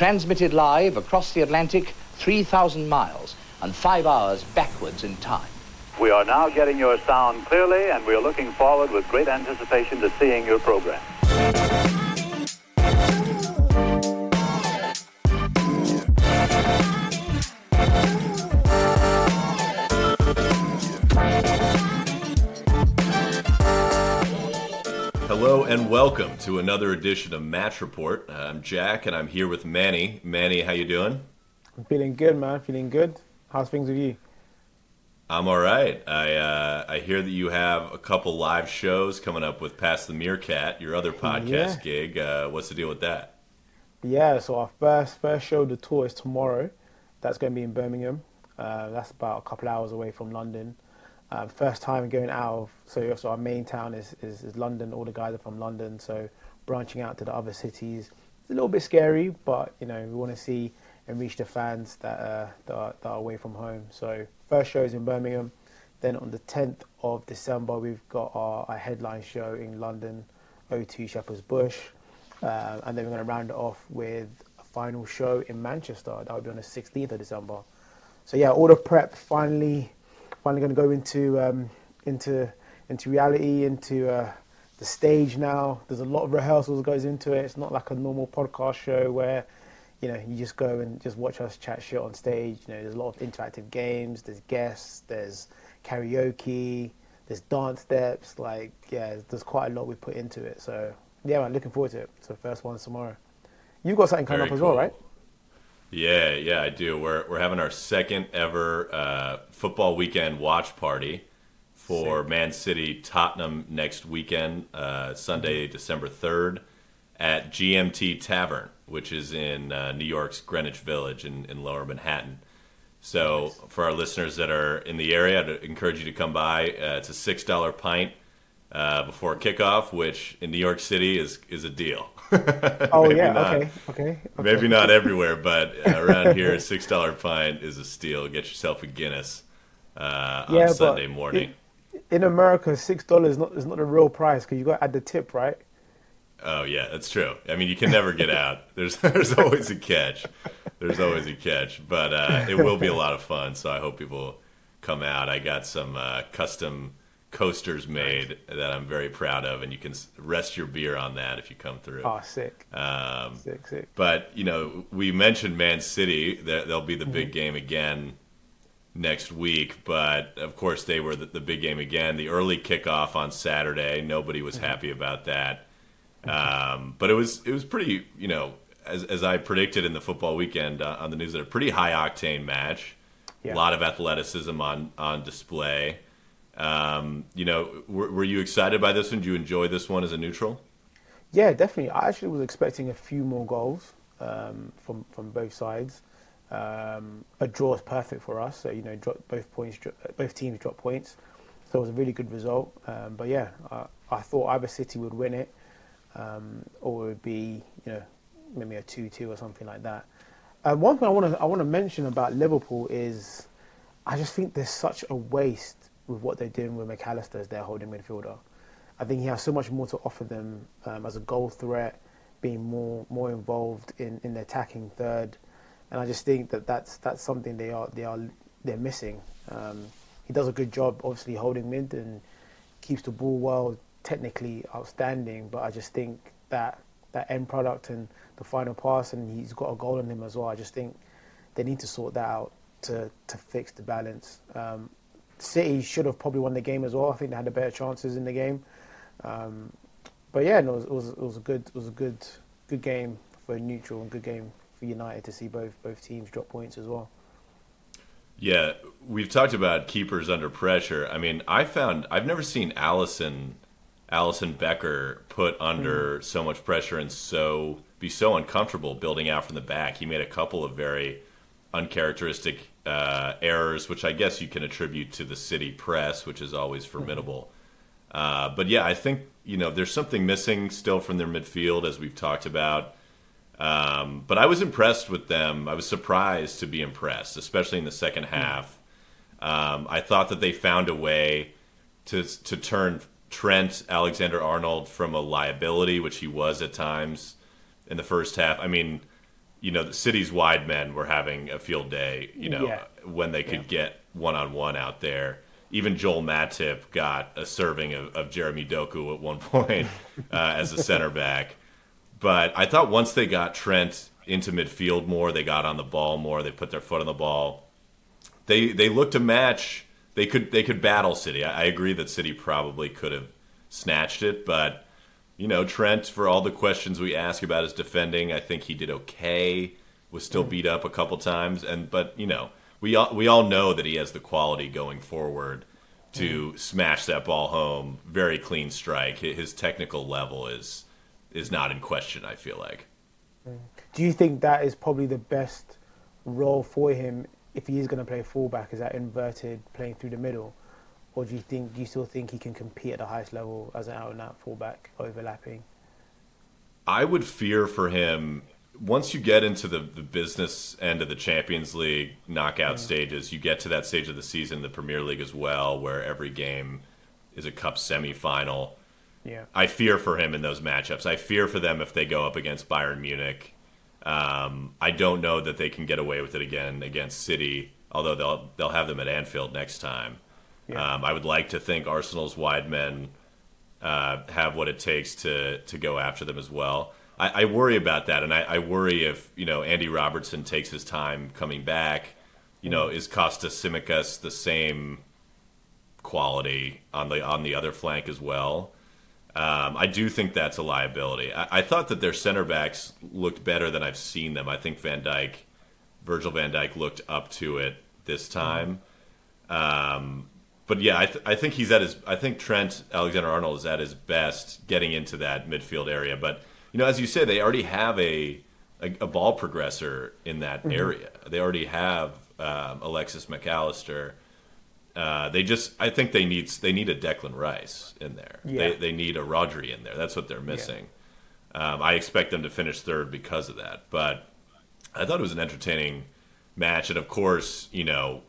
Transmitted live across the Atlantic 3,000 miles and five hours backwards in time. We are now getting your sound clearly, and we are looking forward with great anticipation to seeing your program. And welcome to another edition of Match Report. I'm Jack and I'm here with Manny. Manny, how you doing? I'm feeling good, man. Feeling good. How's things with you? I'm all right. I uh, I hear that you have a couple live shows coming up with Pass the Meerkat, your other podcast Yeah. gig. Uh, what's the deal with that? Yeah, so our first first show of the tour is tomorrow. That's going to be in Birmingham. Uh, that's about a couple hours away from London. Uh, first time going out of so so our main town is, is is London. All the guys are from London, so branching out to the other cities. It's a little bit scary, but you know we want to see and reach the fans that uh, that, are, that are away from home. So first show is in Birmingham. Then on the 10th of December, we've got our, our headline show in London, O2 Shepherd's Bush. Uh, and then we're going to round it off with a final show in Manchester. That will be on the 16th of December. So yeah, all the prep finally, finally going to go into um, into into reality, into uh, the stage now. There's a lot of rehearsals that goes into it. It's not like a normal podcast show where you know you just go and just watch us chat shit on stage. You know, there's a lot of interactive games. There's guests. There's karaoke. There's dance steps. Like yeah, there's quite a lot we put into it. So yeah, man, looking forward to it. So first one tomorrow. You've got something coming Very up as well, right? Yeah, yeah, I do. We're we're having our second ever uh, football weekend watch party for Sick. Man City Tottenham next weekend, uh, Sunday, Mm-hmm. December third, at GMT Tavern, which is in uh, New York's Greenwich Village in, in Lower Manhattan. So for our listeners that are in the area, I'd encourage you to come by. Uh, it's a six dollar pint uh, before kickoff, which in New York City is is a deal. Oh yeah, not. okay, okay, okay. Maybe not everywhere, but around here, a six dollar pint is a steal. Get yourself a Guinness uh, on Sunday morning. In America, six dollars not is not the real price because you got to add the tip, right? oh yeah, that's true. I mean, you can never get out. There's there's always a catch. There's always a catch, but uh, it will be a lot of fun. So I hope people come out. I got some uh, custom coasters made that I'm very proud of, and you can rest your beer on that if you come through. Oh, sick, Um, sick, sick. But you know, we mentioned Man City. They'll be the Mm-hmm. big game again next week. But of course, they were the, the big game again. The early kickoff on Saturday. Nobody was Mm-hmm. happy about that. Um, but it was it was pretty. You know, as as I predicted in the football weekend uh, on the news, that a pretty high octane match. Yeah. A lot of athleticism on on display. Um, you know, were, were you excited by this one? Did you enjoy this one as a neutral? Yeah, definitely. I actually was expecting a few more goals um, from from both sides. Um, a draw is perfect for us. So you know, drop, both points, both teams drop points. So it was a really good result. Um, but yeah, I, I thought either City would win it, um, or it would be you know maybe a two-two or something like that. Uh, one thing I want to I want to mention about Liverpool is I just think there's such a waste with what they're doing with Mac Allister as their holding midfielder. I think he has so much more to offer them um, as a goal threat, being more more involved in, in the attacking third, and I just think that that's that's something they are they are they're missing. Um, he does a good job, obviously holding mid and keeps the ball well, technically outstanding. But I just think that that end product and the final pass, and he's got a goal in him as well. I just think they need to sort that out to to fix the balance. Um, City should have probably won the game as well. I think they had the better chances in the game. Um, but yeah, no, it was, it was it was a good it was a good good game for neutral and good game for United to see both both teams drop points as well. Yeah, we've talked about keepers under pressure. I mean, I found I've never seen Alisson Alisson Becker put under so much pressure and so be so uncomfortable building out from the back. He made a couple of very uncharacteristic uh, errors, which I guess you can attribute to the city press, which is always formidable. Uh, but yeah, I think you know there's something missing still from their midfield, as we've talked about. Um, but I was impressed with them. I was surprised to be impressed, especially in the second half. Um, I thought that they found a way to to turn Trent Alexander Arnold from a liability, which he was at times in the first half. I mean, you know, the city's wide men were having a field day. You know, Yeah. when they could get one on one out there. Even Joel Matip got a serving of, of Jeremy Doku at one point uh, as a center back. But I thought once they got Trent into midfield more, they got on the ball more, they put their foot on the ball. They they looked to match. They could they could battle City. I, I agree that City probably could have snatched it, but you know Trent, for all the questions we ask about his defending, I think he did okay. Was still beat up a couple times, and but you know we all, we all know that he has the quality going forward to smash that ball home. Very clean strike. His technical level is is not in question. I feel like. Do you think that is probably the best role for him if he is going to play fullback? Is that inverted playing through the middle, or do you think do you still think he can compete at the highest level as an out and out fullback, overlapping? I would fear for him once you get into the, the business end of the Champions League knockout stages, you get to that stage of the season, the Premier League as well, where every game is a cup semifinal. Yeah, I fear for him in those matchups. I fear for them if they go up against Bayern Munich. Um, I don't know that they can get away with it again against City, although they'll they'll have them at Anfield next time. Yeah. Um, I would like to think Arsenal's wide men uh, have what it takes to to go after them as well. I, I worry about that, and I, I worry if you know Andy Robertson takes his time coming back. You know, is Costa Tsimikas the same quality on the on the other flank as well? Um, I do think that's a liability. I, I thought that their center backs looked better than I've seen them. I think Van Dijk, Virgil Van Dijk, looked up to it this time. Um, but yeah, I, th- I think he's at his. I think Trent Alexander Arnold is at his best getting into that midfield area. But you know, as you say, they already have a a, a ball progressor in that area. They already have um, Alexis Mac Allister. Uh, they just, I think they need they need a Declan Rice in there. Yeah. They they need a Rodri in there. That's what they're missing. Um, I expect them to finish third because of that. But I thought it was an entertaining match, and of course, you know,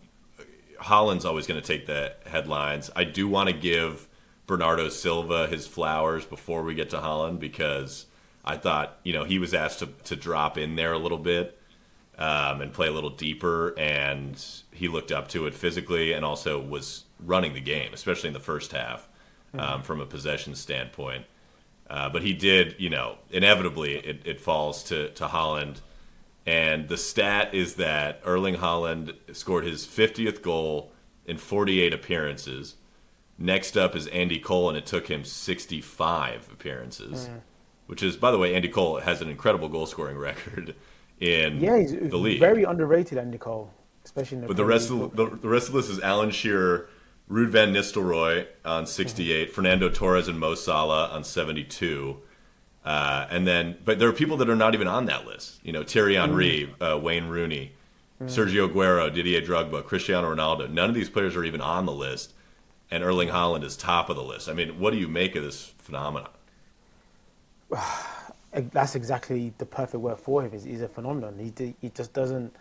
Haaland's always going to take the headlines. I do want to give Bernardo Silva his flowers before we get to Haaland because I thought, you know, he was asked to, to drop in there a little bit um, and play a little deeper, and he looked up to it physically and also was running the game, especially in the first half um, from a possession standpoint. Uh, but he did, you know, inevitably it, it falls to, to Haaland. And the stat is that Erling Haaland scored his 50th goal in 48 appearances. Next up is Andy Cole, and it took him 65 appearances, hmm. which is, by the way, Andy Cole has an incredible goal scoring record in yeah, he's the league. very underrated, Andy Cole, especially in the. But the rest League of the, the rest of this is Alan Shearer, Ruud van Nistelrooy on hmm. 68, Fernando Torres and Mo Salah on 72. Uh, and then, but there are people that are not even on that list. You know, Thierry Henry, uh, Wayne Rooney, Sergio Aguero, Didier Drogba, Cristiano Ronaldo. None of these players are even on the list, and Erling Haaland is top of the list. I mean, what do you make of this phenomenon? that's exactly the perfect word for him. He's, he's a phenomenon. He he just doesn't.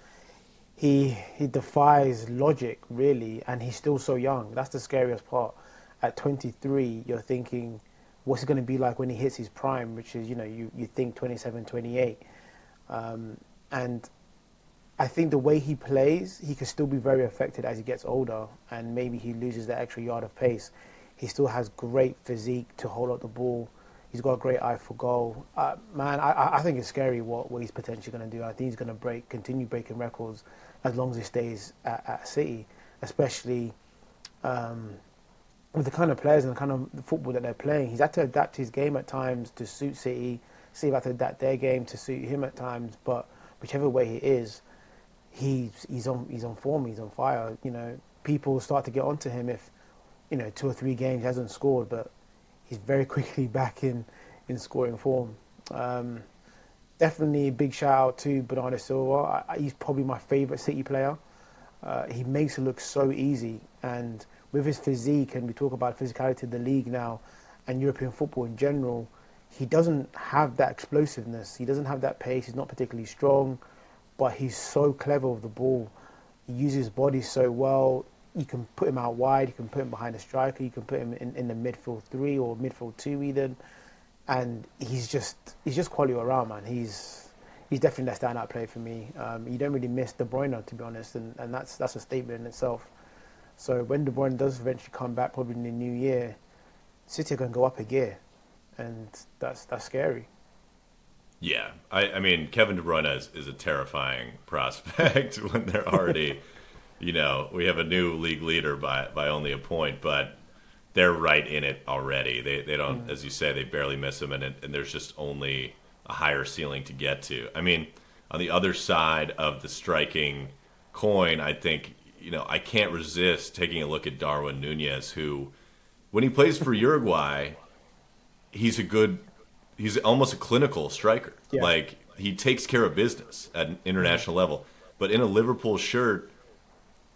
He he defies logic really, and he's still so young. That's the scariest part. At 23, you're thinking, what's it going to be like when he hits his prime, which is you know you you think 27, 28, um, and I think the way he plays, he can still be very affected as he gets older, and maybe he loses that extra yard of pace. He still has great physique to hold up the ball. He's got a great eye for goal. Uh, man, I- I, think it's scary what, what he's potentially going to do. I think he's going to break, continue breaking records as long as he stays at, at City, especially um, with the kind of players and the kind of football that they're playing. He's had to adapt his game at times to suit City. City have had to adapt their game to suit him at times. But whichever way he is, he's he's on he's on form. He's on fire. You know, people start to get onto him if you know two or three games hasn't scored, but he's very quickly back in in scoring form. Um, definitely a big shout out to Bernardo Silva. I- he's probably my favourite City player. Uh, he makes it look so easy, and with his physique, and we talk about physicality of the league now, and European football in general, he doesn't have that explosiveness. He doesn't have that pace. He's not particularly strong, but he's so clever with the ball. He uses his body so well. You can put him out wide. You can put him behind a striker. You can put him in, in the midfield three or midfield two even, and he's just he's just quality around, man. He's he's definitely that standout player for me. Um, you don't really miss De Bruyne, to be honest, and, and that's that's a statement in itself. So when De Bruyne does eventually come back, probably in the new year, City are going to go up a gear, and that's that's scary. Yeah, I, I mean Kevin De Bruyne is, is a terrifying prospect when they're already, you know, we have a new league leader by by only a point, but they're right in it already. They they don't, mm. as you say, they barely miss him, and and there's just only a higher ceiling to get to. I mean, on the other side of the striking coin, I think you know I can't resist taking a look at Darwin Nunez, who, when he plays for Uruguay, he's a good he's almost a clinical striker. Yeah. Like he takes care of business at an international level. But in a Liverpool shirt,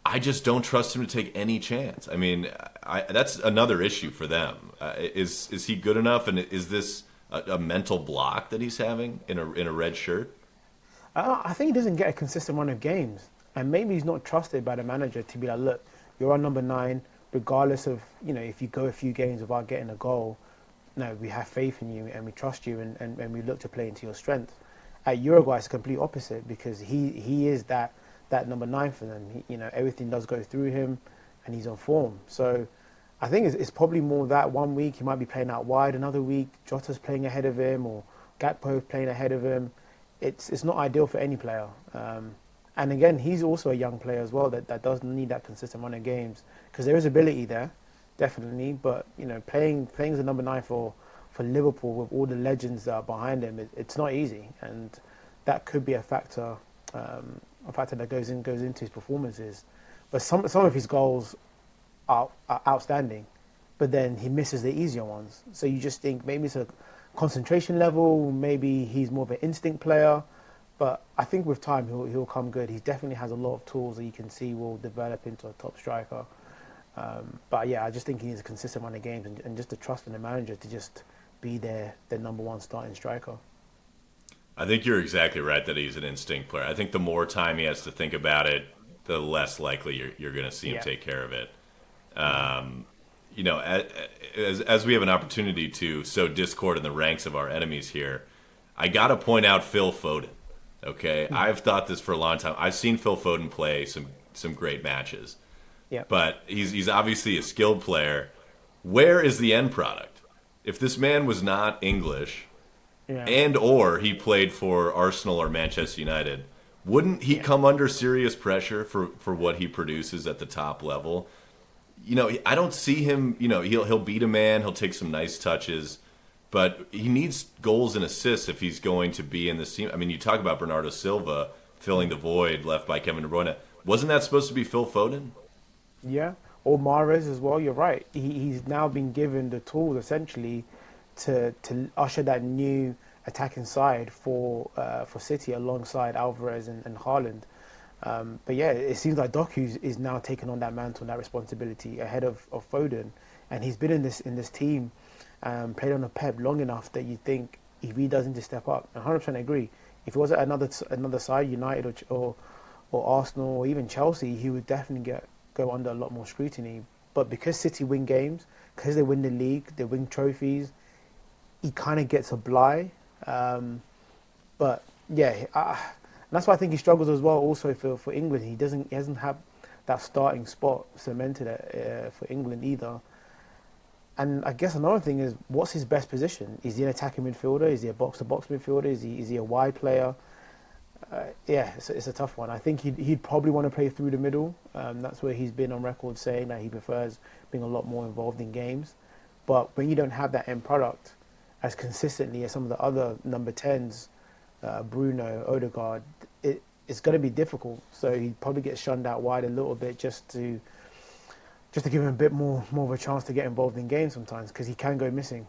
I just don't trust him to take any chance. I mean, I, that's another issue for them. Uh, is is he good enough? And is this a, a, mental block that he's having in a in a red shirt? Uh, I think he doesn't get a consistent run of games, and maybe he's not trusted by the manager to be like, look, you're on number nine, regardless of you know if you go a few games without getting a goal no, we have faith in you and we trust you and, and, and we look to play into your strength. At Uruguay, it's the complete opposite because he, he is that, that number nine for them. He, you know, everything does go through him and he's on form. So I think it's, it's, probably more that one week he might be playing out wide, another week Jota's playing ahead of him or Gakpo playing ahead of him. It's, it's not ideal for any player. Um, and again, he's also a young player as well that, that does need that consistent run of games because there is ability there definitely. But you know, playing playing as a number nine for for Liverpool with all the legends that are behind him, it, it's not easy, and that could be a factor, um, a factor that goes in goes into his performances. But some some of his goals are, are outstanding, but then he misses the easier ones. So you just think maybe it's a concentration level, maybe he's more of an instinct player. But I think with time he'll he'll come good. He definitely has a lot of tools that you can see will develop into a top striker. Um, but yeah, I just think he needs a consistent run of games and, and just to trust in the manager to just be their, their number one starting striker. I think you're exactly right that he's an instinct player. I think the more time he has to think about it, the less likely you're, you're going to see him yeah. take care of it. Um, you know, as, as we have an opportunity to sow discord in the ranks of our enemies here, I got to point out Phil Foden. Okay, mm-hmm. I've thought this for a long time. I've seen Phil Foden play some some great matches. Yeah. But he's he's obviously a skilled player. Where is the end product? If this man was not English, yeah. and or he played for Arsenal or Manchester United, wouldn't he yeah. come under serious pressure for for what he produces at the top level? You know, I don't see him. You know, he'll he'll beat a man. He'll take some nice touches, but he needs goals and assists if he's going to be in this team. I mean, you talk about Bernardo Silva filling the void left by Kevin De Bruyne. Wasn't that supposed to be Phil Foden? Yeah, or Mahrez as well. You're right. He, he's now been given the tools essentially to to usher that new attacking side for uh, for City alongside Alvarez and, and Haaland. Um, but yeah, it seems like Doku is now taking on that mantle and that responsibility ahead of, of Foden, and he's been in this in this team, um, played on a Pep long enough that you think if he doesn't just step up, 100% agree. If it was at another another side, United or, or or Arsenal or even Chelsea, he would definitely get go under a lot more scrutiny. But because City win games, because they win the league, they win trophies, he kind of gets a bly. Um, but yeah, I, that's why I think he struggles as well. Also for, for England, he doesn't he hasn't had that starting spot cemented uh, for England either. And I guess another thing is, what's his best position? Is he an attacking midfielder? Is he a box-to-box midfielder? Is he is he a wide player? uh, yeah, it's, it's, a tough one. I think he'd, he'd probably want to play through the middle. Um, that's where he's been on record saying that he prefers being a lot more involved in games. But when you don't have that end product as consistently as some of the other number 10s, uh, Bruno, Odegaard, it, it's going to be difficult. So he'd probably get shunned out wide a little bit just to just to give him a bit more more of a chance to get involved in games sometimes because he can go missing.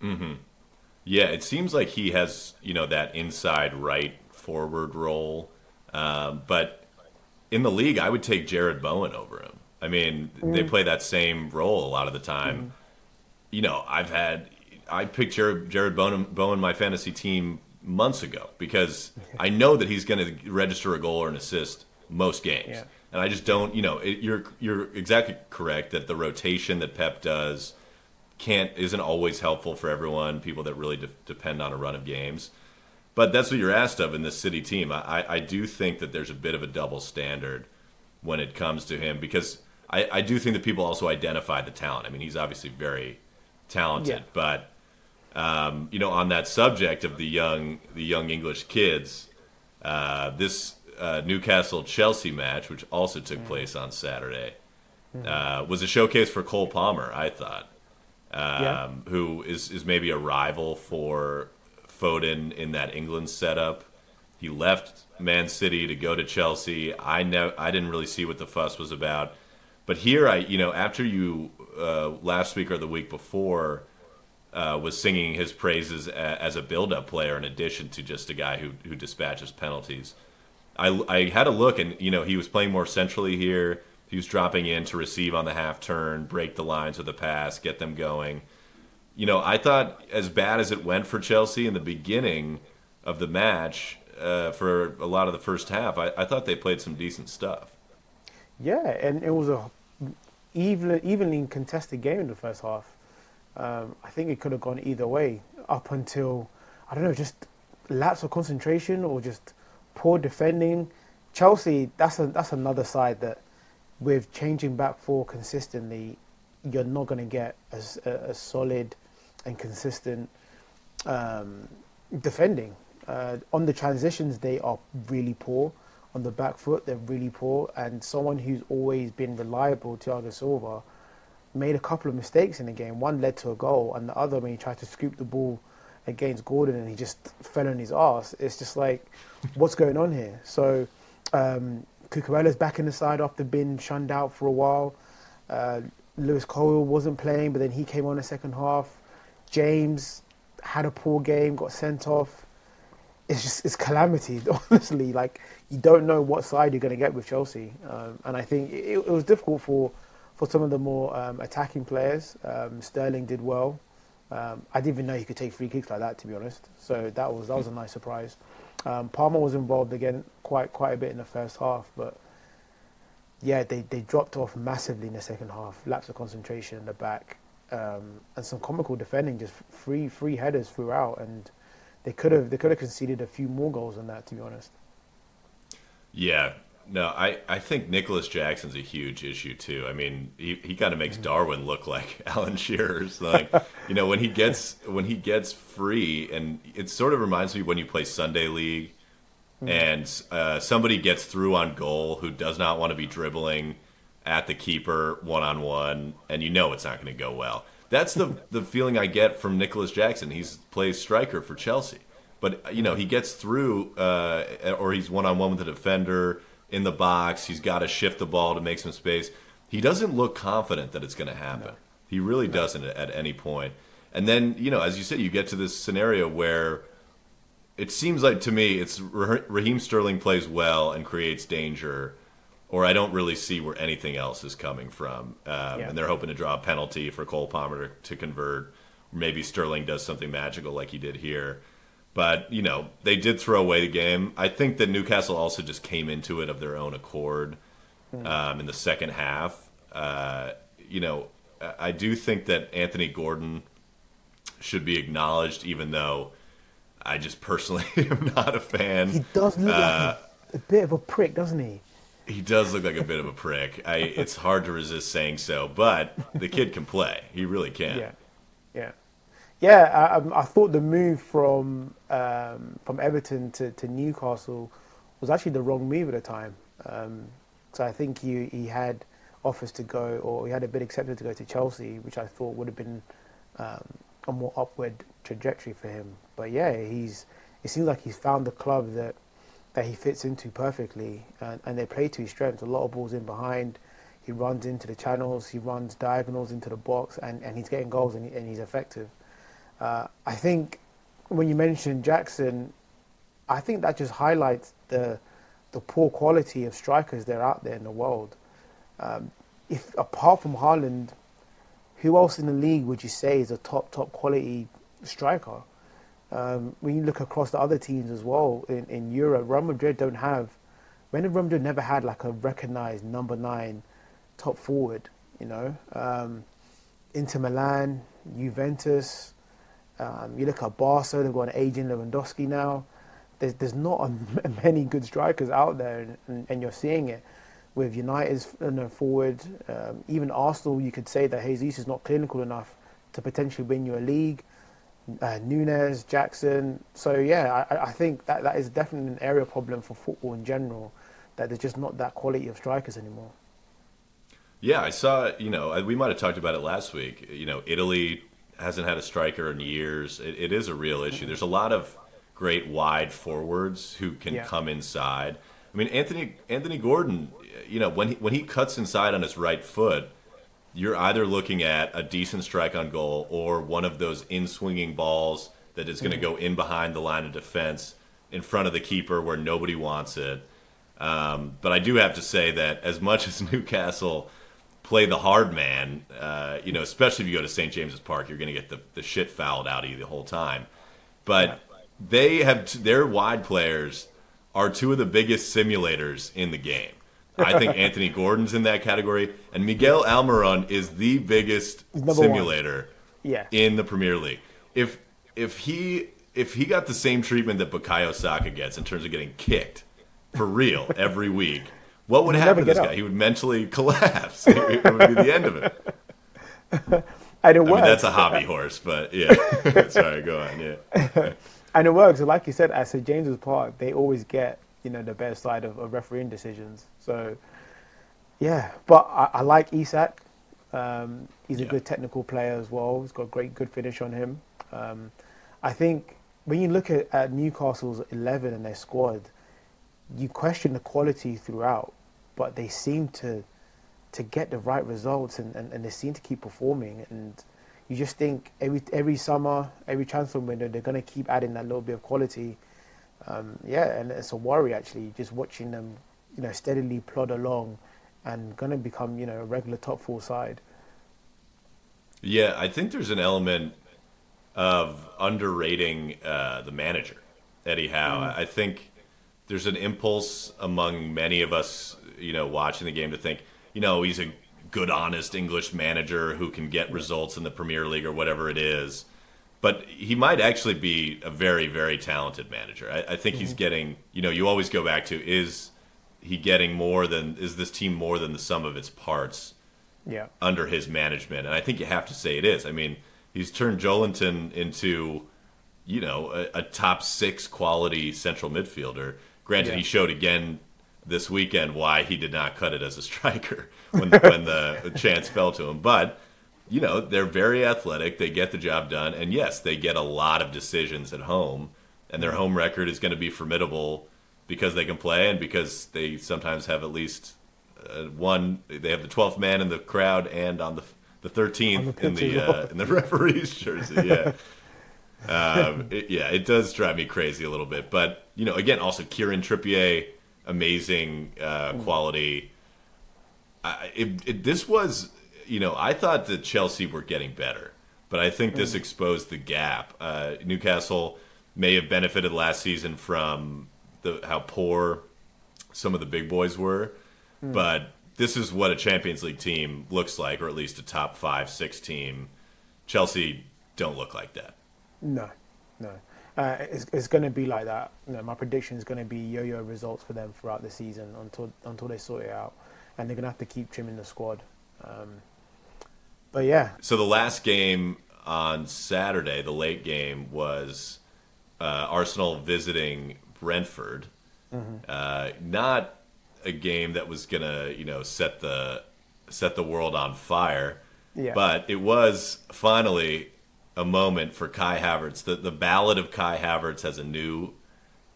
Mm-hmm. Yeah, it seems like he has you know that inside right forward role. Um, but in the league, I would take Jarrod Bowen over him. I mean, mm. they play that same role a lot of the time. Mm. You know, I've had I picked Jared, Jarrod Bowen, Bowen my fantasy team months ago because I know that he's going to register a goal or an assist most games. Yeah. And I just don't, you know, it, you're you're exactly correct that the rotation that Pep does can't isn't always helpful for everyone. People that really de- depend on a run of games. but that's what you're asked of in this City team. I, I do think that there's a bit of a double standard when it comes to him because I, I do think that people also identify the talent. I mean, he's obviously very talented, Yeah. but um, you know, on that subject of the young the young English kids, uh, this uh, Newcastle Chelsea match, which also took place on Saturday, uh, was a showcase for Cole Palmer. I thought, um, Yeah. who is is maybe a rival for Foden in that England setup. He left Man City to go to Chelsea. I know I didn't really see what the fuss was about, but here I, you know, after you uh, last week or the week before uh, was singing his praises as a build-up player in addition to just a guy who who dispatches penalties. I, I had a look and you know he was playing more centrally here. He was dropping in to receive on the half turn, break the lines with a pass, get them going. You know, I thought as bad as it went for Chelsea in the beginning of the match uh, for a lot of the first half, I, I thought they played some decent stuff. Yeah, and it was a even, evenly contested game in the first half. Um, I think it could have gone either way up until I don't know, just lapse of concentration or just poor defending. Chelsea, that's a, that's another side that with changing back four consistently, you're not going to get as a, a solid and consistent um, defending. Uh, on the transitions, they are really poor. On the back foot, they're really poor. And someone who's always been reliable, Thiago Silva, made a couple of mistakes in the game. One led to a goal, and the other when he tried to scoop the ball against Gordon and he just fell on his ass. It's just like, what's going on here? So, um, Cucurella's back in the side after being shunned out for a while. Uh, Lewis Cole wasn't playing, but then he came on the second half. James had a poor game, got sent off. It's just it's calamity, honestly. Like you don't know what side you're going to get with Chelsea, um, and I think it, it was difficult for for some of the more um, attacking players. Um, Sterling did well. Um, I didn't even know he could take free kicks like that, to be honest. So that was that was a nice surprise. Um, Palmer was involved again quite quite a bit in the first half, but yeah, they, they dropped off massively in the second half. Lapse of concentration in the back, um, and some comical defending, just free free headers throughout, and they could have they could have conceded a few more goals than that, to be honest. Yeah, no, I, I think Nicolas Jackson's a huge issue too. I mean, he, he kind of makes Darwin look like Alan Shearer's. Like, you know, when he gets when he gets free, and it sort of reminds me when you play Sunday League, and uh, somebody gets through on goal who does not want to be dribbling at the keeper one on one, and you know it's not going to go well. That's the the feeling I get from Nicolas Jackson. He's plays striker for Chelsea, but you know he gets through, uh, or he's one on one with a defender in the box. He's got to shift the ball to make some space. He doesn't look confident that it's going to happen. He really doesn't at, at any point. And then you know, as you said, you get to this scenario where it seems like to me it's Raheem Sterling plays well and creates danger, or I don't really see where anything else is coming from. Um, Yeah. And they're hoping to draw a penalty for Cole Palmer to, to convert. Maybe Sterling does something magical like he did here. But, you know, they did throw away the game. I think that Newcastle also just came into it of their own accord um, in the second half. Uh, you know, I do think that Anthony Gordon should be acknowledged, even though I just personally am not a fan. He does look Uh, like a, bit of a prick, doesn't he? He does look like a bit of a prick. I, it's hard to resist saying so, but the kid can play. He really can. Yeah, yeah. I, um, I thought the move from um, from Everton to, to Newcastle was actually the wrong move at the time. Um, so I think he he had offers to go, or he had a bid accepted to go to Chelsea, which I thought would have been um, a more upward trajectory for him. But yeah, he's it seems like he's found the club that that he fits into perfectly, and, and they play to his strengths. A lot of balls in behind. He runs into the channels. He runs diagonals into the box, and, and he's getting goals, and, he, and he's effective. Uh, I think when you mentioned Jackson, I think that just highlights the the poor quality of strikers that are out there in the world. Um, if apart from Haaland, who else in the league would you say is a top top quality striker? Um, when you look across the other teams as well in, in Europe, Real Madrid don't have. When Real Madrid never had like a recognized number nine top forward. You know, um, Inter Milan, Juventus. Um, you look at Barca; they've got an aging Lewandowski now. there's there's not a, many good strikers out there, and, and, and you're seeing it with United's forward. Um, even Arsenal, you could say that Jesus is not clinical enough to potentially win you a league. Uh, Nunez, Jackson. So yeah, I, I think that that is definitely an area problem for football in general. That there's just not that quality of strikers anymore. Yeah, I saw. You know, we might have talked about it last week. You know, Italy hasn't had a striker in years. it, it is a real issue. There's a lot of great wide forwards who can yeah. come inside. I mean, Anthony Anthony Gordon. You know, when he, when he cuts inside on his right foot, you're either looking at a decent strike on goal or one of those in swinging balls that is going to mm-hmm. go in behind the line of defense in front of the keeper where nobody wants it. Um, but I do have to say that as much as Newcastle play the hard man, uh, you know, especially if you go to St. James's Park, you're going to get the, the shit fouled out of you the whole time. But they have their wide players are two of the biggest simulators in the game. I think Anthony Gordon's in that category, and Miguel Almiron is the biggest simulator yeah. in the Premier League. If if he if he got the same treatment that Bukayo Saka gets in terms of getting kicked for real every week, what would happen to this guy? He would mentally collapse. it would be the end of it. and it I works. Mean, that's a hobby horse, but yeah. Sorry, go on. Yeah. and it works. Like you said, at St James's Park, they always get you know the better side of, of refereeing decisions. So yeah, but I, I like Isak. Um, he's a yeah. good technical player as well. He's got a great good finish on him. Um, I think when you look at, at Newcastle's eleven and their squad, you question the quality throughout, but they seem to to get the right results and, and, and they seem to keep performing and you just think every every summer, every transfer window, they're going to keep adding that little bit of quality um, yeah, and it's a worry actually, just watching them, you know, steadily plod along and going to become, you know, a regular top four side. Yeah, I think there's an element of underrating uh, the manager, Eddie Howe. Mm. I think there's an impulse among many of us, you know, watching the game to think, you know, he's a good, honest English manager who can get results in the Premier League or whatever it is but he might actually be a very, very talented manager. I, I think mm-hmm. he's getting, you know, you always go back to is he getting more than, is this team more than the sum of its parts yeah. under his management? And I think you have to say it is. I mean, he's turned Joelinton into, you know, a, a top six quality central midfielder. Granted, yeah. he showed again this weekend why he did not cut it as a striker when, when the chance fell to him. But you know, they're very athletic. They get the job done. And yes, they get a lot of decisions at home. And their home record is going to be formidable because they can play and because they sometimes have at least uh, one. They have the 12th man in the crowd and on the the 13th the in the uh, in the referee's jersey. Yeah. um, it, yeah, it does drive me crazy a little bit. But, you know, again, also Kieran Trippier, amazing uh, quality. I, it, it, this was you know, I thought that Chelsea were getting better, but I think this mm. exposed the gap. Uh, Newcastle may have benefited last season from the how poor some of the big boys were, mm. but this is what a Champions League team looks like, or at least a top five, six team. Chelsea don't look like that. No, no. Uh, it's, it's going to be like that. You know, my prediction is going to be yo-yo results for them throughout the season until until they sort it out, and they're going to have to keep trimming the squad. Um, but yeah. So the last game on Saturday, the late game was uh, Arsenal visiting Brentford. Mm-hmm. Uh, not a game that was gonna, you know, set the set the world on fire. Yeah. But it was finally a moment for Kai Havertz. The the ballad of Kai Havertz has a new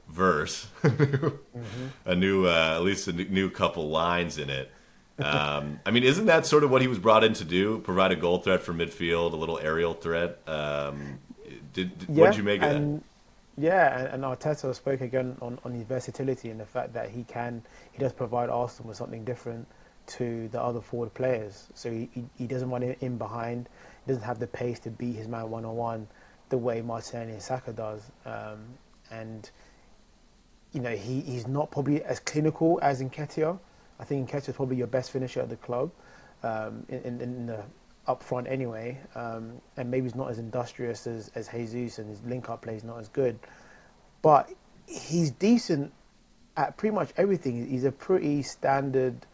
verse, mm-hmm. a new uh, at least a new couple lines in it. Um, I mean, isn't that sort of what he was brought in to do? Provide a goal threat for midfield, a little aerial threat. Um, did, did yeah, what did you make of and, that? Yeah, and, and Arteta spoke again on, on his versatility and the fact that he can, he does provide Arsenal with something different to the other forward players. So he, he doesn't want it in behind. Doesn't have the pace to beat his man one on one the way Martinelli and Saka does. Um, and you know he, he's not probably as clinical as Nketiah I think Nketiah is probably your best finisher at the club um, in, in, in, the up front anyway. Um, and maybe he's not as industrious as, as Jesus and his link up play is not as good. But he's decent at pretty much everything. He's a pretty standard,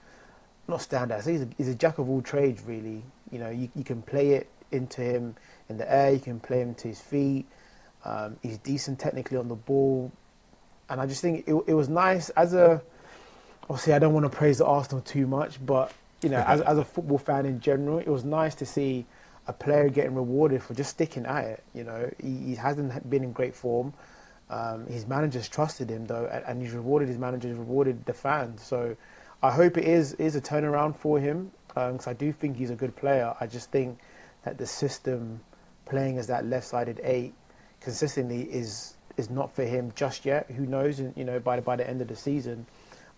not standard. He's a, he's a jack of all trades, really. You know, you, you can play it into him in the air. You can play him to his feet. Um, he's decent technically on the ball, and I just think it, it was nice as a. Obviously, I don't want to praise the Arsenal too much, but you know, as as a football fan in general, it was nice to see a player getting rewarded for just sticking at it. You know, he, he hasn't been in great form. Um, his managers trusted him though, and, and he's rewarded his managers, rewarded the fans. So I hope it is is a turnaround for him because um, I do think he's a good player. I just think that the system playing as that left-sided eight consistently is is not for him just yet. Who knows? You know, by the, by the end of the season,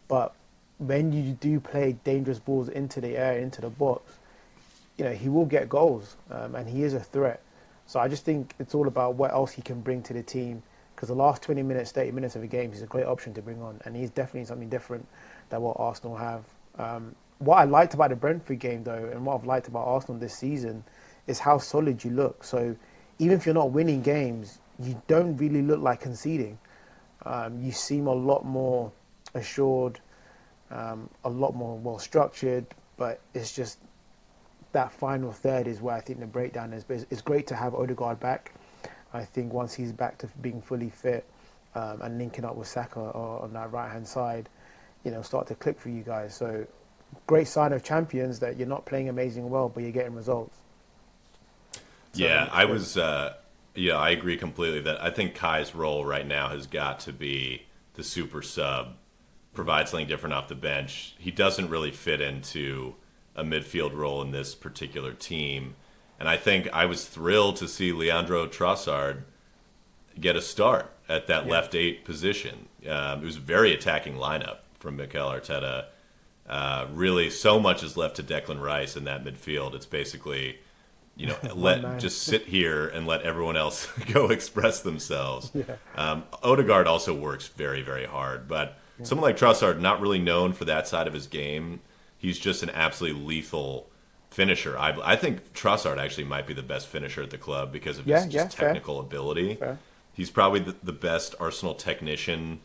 but when you do play dangerous balls into the air, into the box, you know he will get goals, um, and he is a threat. So I just think it's all about what else he can bring to the team. Because the last 20 minutes, 30 minutes of a game, he's a great option to bring on, and he's definitely something different that what Arsenal have. Um, what I liked about the Brentford game, though, and what I've liked about Arsenal this season, is how solid you look. So even if you're not winning games, you don't really look like conceding. Um, you seem a lot more assured, um, a lot more well structured, but it's just that final third is where I think the breakdown is. But it's, it's great to have Odegaard back. I think once he's back to being fully fit um, and linking up with Saka on that right hand side, you know, start to click for you guys. So great sign of champions that you're not playing amazing well, but you're getting results. So yeah, I was. Uh, yeah, I agree completely. That I think Kai's role right now has got to be the super sub, provide something different off the bench. He doesn't really fit into a midfield role in this particular team, and I think I was thrilled to see Leandro Trossard get a start at that yeah. left eight position. Um, it was a very attacking lineup from Mikel Arteta. Uh, really, so much is left to Declan Rice in that midfield. It's basically you know, let just sit here and let everyone else go express themselves. Yeah. Um, Odegaard also works very, very hard, but yeah. someone like Trossard, not really known for that side of his game, he's just an absolutely lethal finisher. I, I think Trossard actually might be the best finisher at the club because of his yeah, technical fair. ability. Fair. He's probably the, the, best Arsenal technician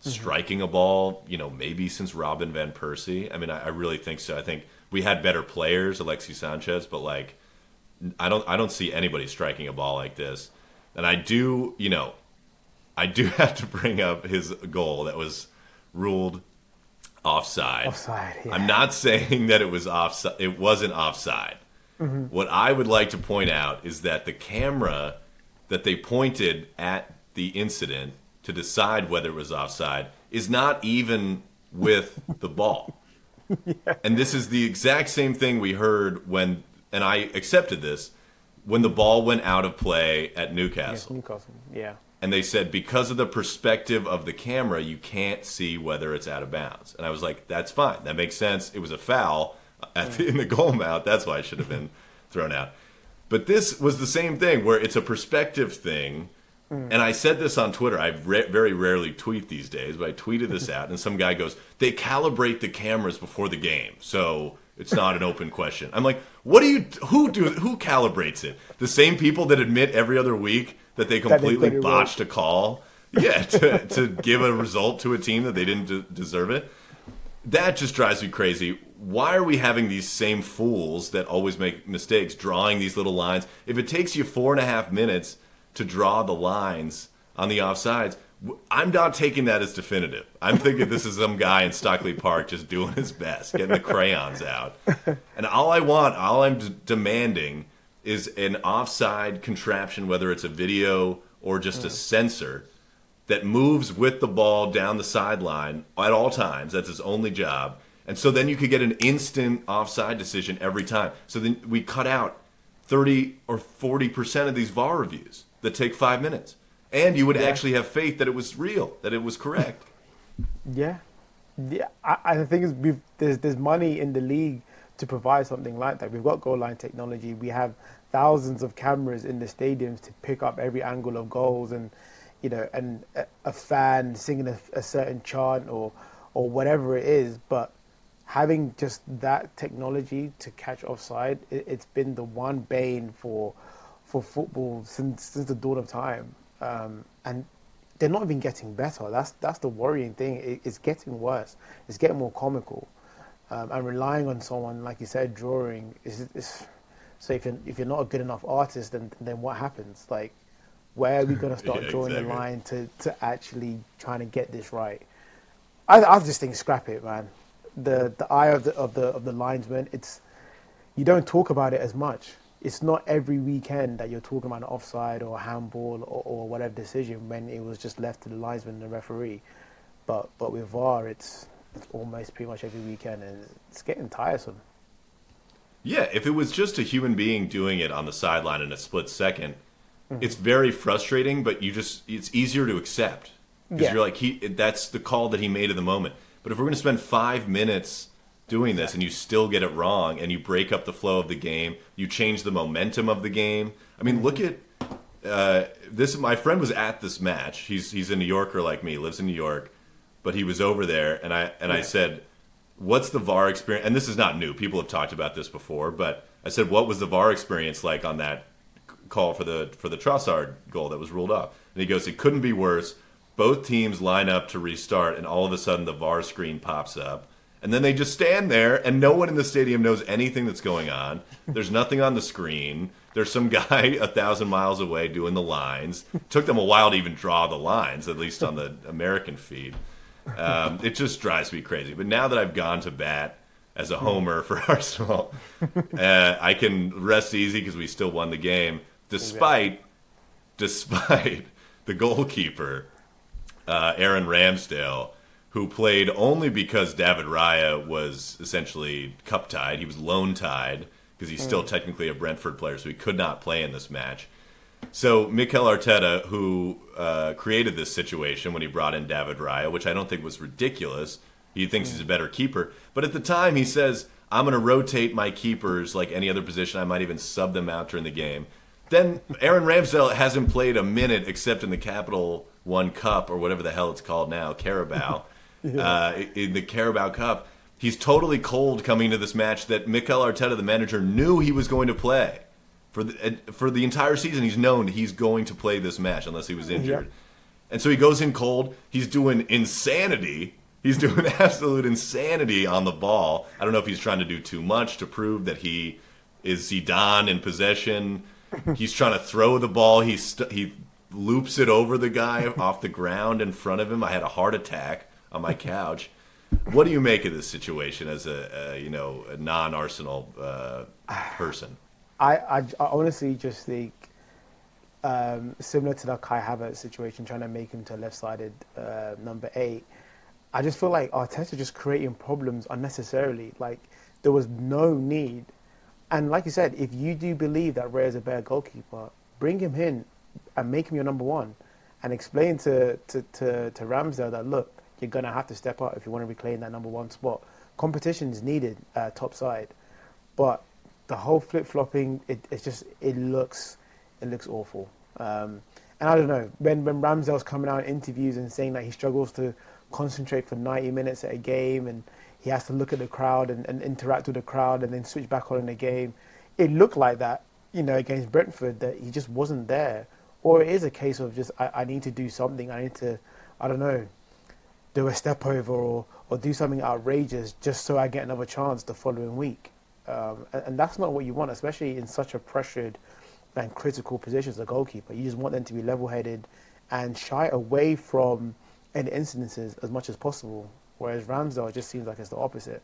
mm-hmm. striking a ball, you know, maybe since Robin van Persie. I mean, I, I really think so. I think we had better players, Alexis Sanchez, but like I don't I don't see anybody striking a ball like this. And I do, you know, I do have to bring up his goal that was ruled offside. Offside. Yeah. I'm not saying that it was offside. It wasn't offside. Mm-hmm. What I would like to point out is that the camera that they pointed at the incident to decide whether it was offside is not even with the ball. yeah. And this is the exact same thing we heard when and I accepted this when the ball went out of play at Newcastle. Yes, Newcastle, yeah. And they said because of the perspective of the camera, you can't see whether it's out of bounds. And I was like, that's fine. That makes sense. It was a foul the, in the goal mouth. That's why it should have been thrown out. But this was the same thing where it's a perspective thing. Mm. And I said this on Twitter. I re- very rarely tweet these days, but I tweeted this out, and some guy goes, "They calibrate the cameras before the game, so it's not an open question. I'm like, what do you? Who do? Who calibrates it? The same people that admit every other week that they completely that botched a call. Yeah, to, to give a result to a team that they didn't de- deserve it. That just drives me crazy. Why are we having these same fools that always make mistakes drawing these little lines? If it takes you four and a half minutes to draw the lines on the offsides, I'm not taking that as definitive. I'm thinking this is some guy in Stockley Park just doing his best, getting the crayons out. And all I want, all I'm d- demanding is an offside contraption, whether it's a video or just a sensor that moves with the ball down the sideline at all times. That's his only job. And so then you could get an instant offside decision every time. So then we cut out 30 or 40% of these VAR reviews that take five minutes and you would yeah. actually have faith that it was real, that it was correct. Yeah, yeah. I, I think it's, there's there's money in the league to provide something like that. We've got goal line technology. We have thousands of cameras in the stadiums to pick up every angle of goals, and you know, and a, a fan singing a, a certain chant or or whatever it is. But having just that technology to catch offside, it, has been the one bane for for football since since the dawn of time. Um, and they're not even getting better. That's that's the worrying thing. It, it's getting worse. It's getting more comical, um, and relying on someone like you said, drawing is. is so if you're if you're not a good enough artist, then then what happens? Like, where are we going to start Yeah, drawing exactly. the line to to actually trying to get this right? I I just think scrap it, man. The the eye of the of the of the linesman. It's you don't talk about it as much. It's not every weekend that you're talking about an offside or a handball or, or whatever decision when it was just left to the linesman and the referee. But but with VAR, it's, it's almost pretty much every weekend, and it's getting tiresome. Yeah, if it was just a human being doing it on the sideline in a split 2nd Mm-hmm. it's very frustrating. But you just it's easier to accept because Yeah. you're like he that's the call that he made at the moment. But if we're going to spend five minutes doing this and you still get it wrong and you break up the flow of the game, you change the momentum of the game. I mean, look at uh, this. My friend was at this match. He's he's a New Yorker like me, lives in New York, but he was over there, and I and I said, "What's the VAR experience?" And this is not new. People have talked about this before, but I said, "What was the VAR experience like on that call for the for the Trossard goal that was ruled off?" And he goes, "It couldn't be worse. Both teams line up to restart, and all of a sudden the VAR screen pops up." And then they just stand there, and no one in the stadium knows anything that's going on. There's nothing on the screen. There's some guy a thousand miles away doing the lines. Took them a while to even draw the lines, at least on the American feed. Um, it just drives me crazy. But now that I've gone to bat as a homer for Arsenal, uh, I can rest easy because we still won the game, despite despite the goalkeeper uh, Aaron Ramsdale, who played only because David Raya was essentially cup tied. He was loan tied because he's still technically a Brentford player, so he could not play in this match. So Mikel Arteta, who uh, created this situation when he brought in David Raya, which I don't think was ridiculous. He thinks he's a better keeper, but at the time he says, "I'm going to rotate my keepers like any other position. I might even sub them out during the game." Then Aaron Ramsdale hasn't played a minute except in the Capital One Cup or whatever the hell it's called now, Carabao. Uh, in the Carabao Cup, he's totally cold coming to this match that Mikel Arteta, the manager, knew he was going to play for the for the entire season. He's known he's going to play this match unless he was injured, Yep. and so he goes in cold. He's doing insanity. He's doing absolute insanity on the ball. I don't know if he's trying to do too much to prove that he is Zidane in possession. He's trying to throw the ball. He st- he loops it over the guy off the ground in front of him. I had a heart attack on my couch. What do you make of this situation as a, a you know a non-Arsenal uh, person? I, I, I honestly just think um, similar to the Kai Havertz situation, trying to make him to left-sided uh, number eight. I just feel like Arteta just creating problems unnecessarily. Like there was no need, and like you said, if you do believe that Ray is a better goalkeeper, bring him in and make him your number one, and explain to to to, to Ramsdale that look, you're gonna have to step up if you want to reclaim that number one spot. Competition is needed uh, top side, but the whole flip flopping, it, it's just it looks it looks awful. Um, and I don't know when when Ramsdale's coming out in interviews and saying that he struggles to concentrate for 90 minutes at a game and he has to look at the crowd and, and interact with the crowd and then switch back on in the game. It looked like that, you know, against Brentford that he just wasn't there. Or it is a case of just I, I need to do something. I need to, I don't know, do a step over or, or do something outrageous just so I get another chance the following week. Um, and, and that's not what you want, especially in such a pressured and critical position as a goalkeeper. You just want them to be level headed and shy away from any incidences as much as possible. Whereas Ramsdale just seems like it's the opposite.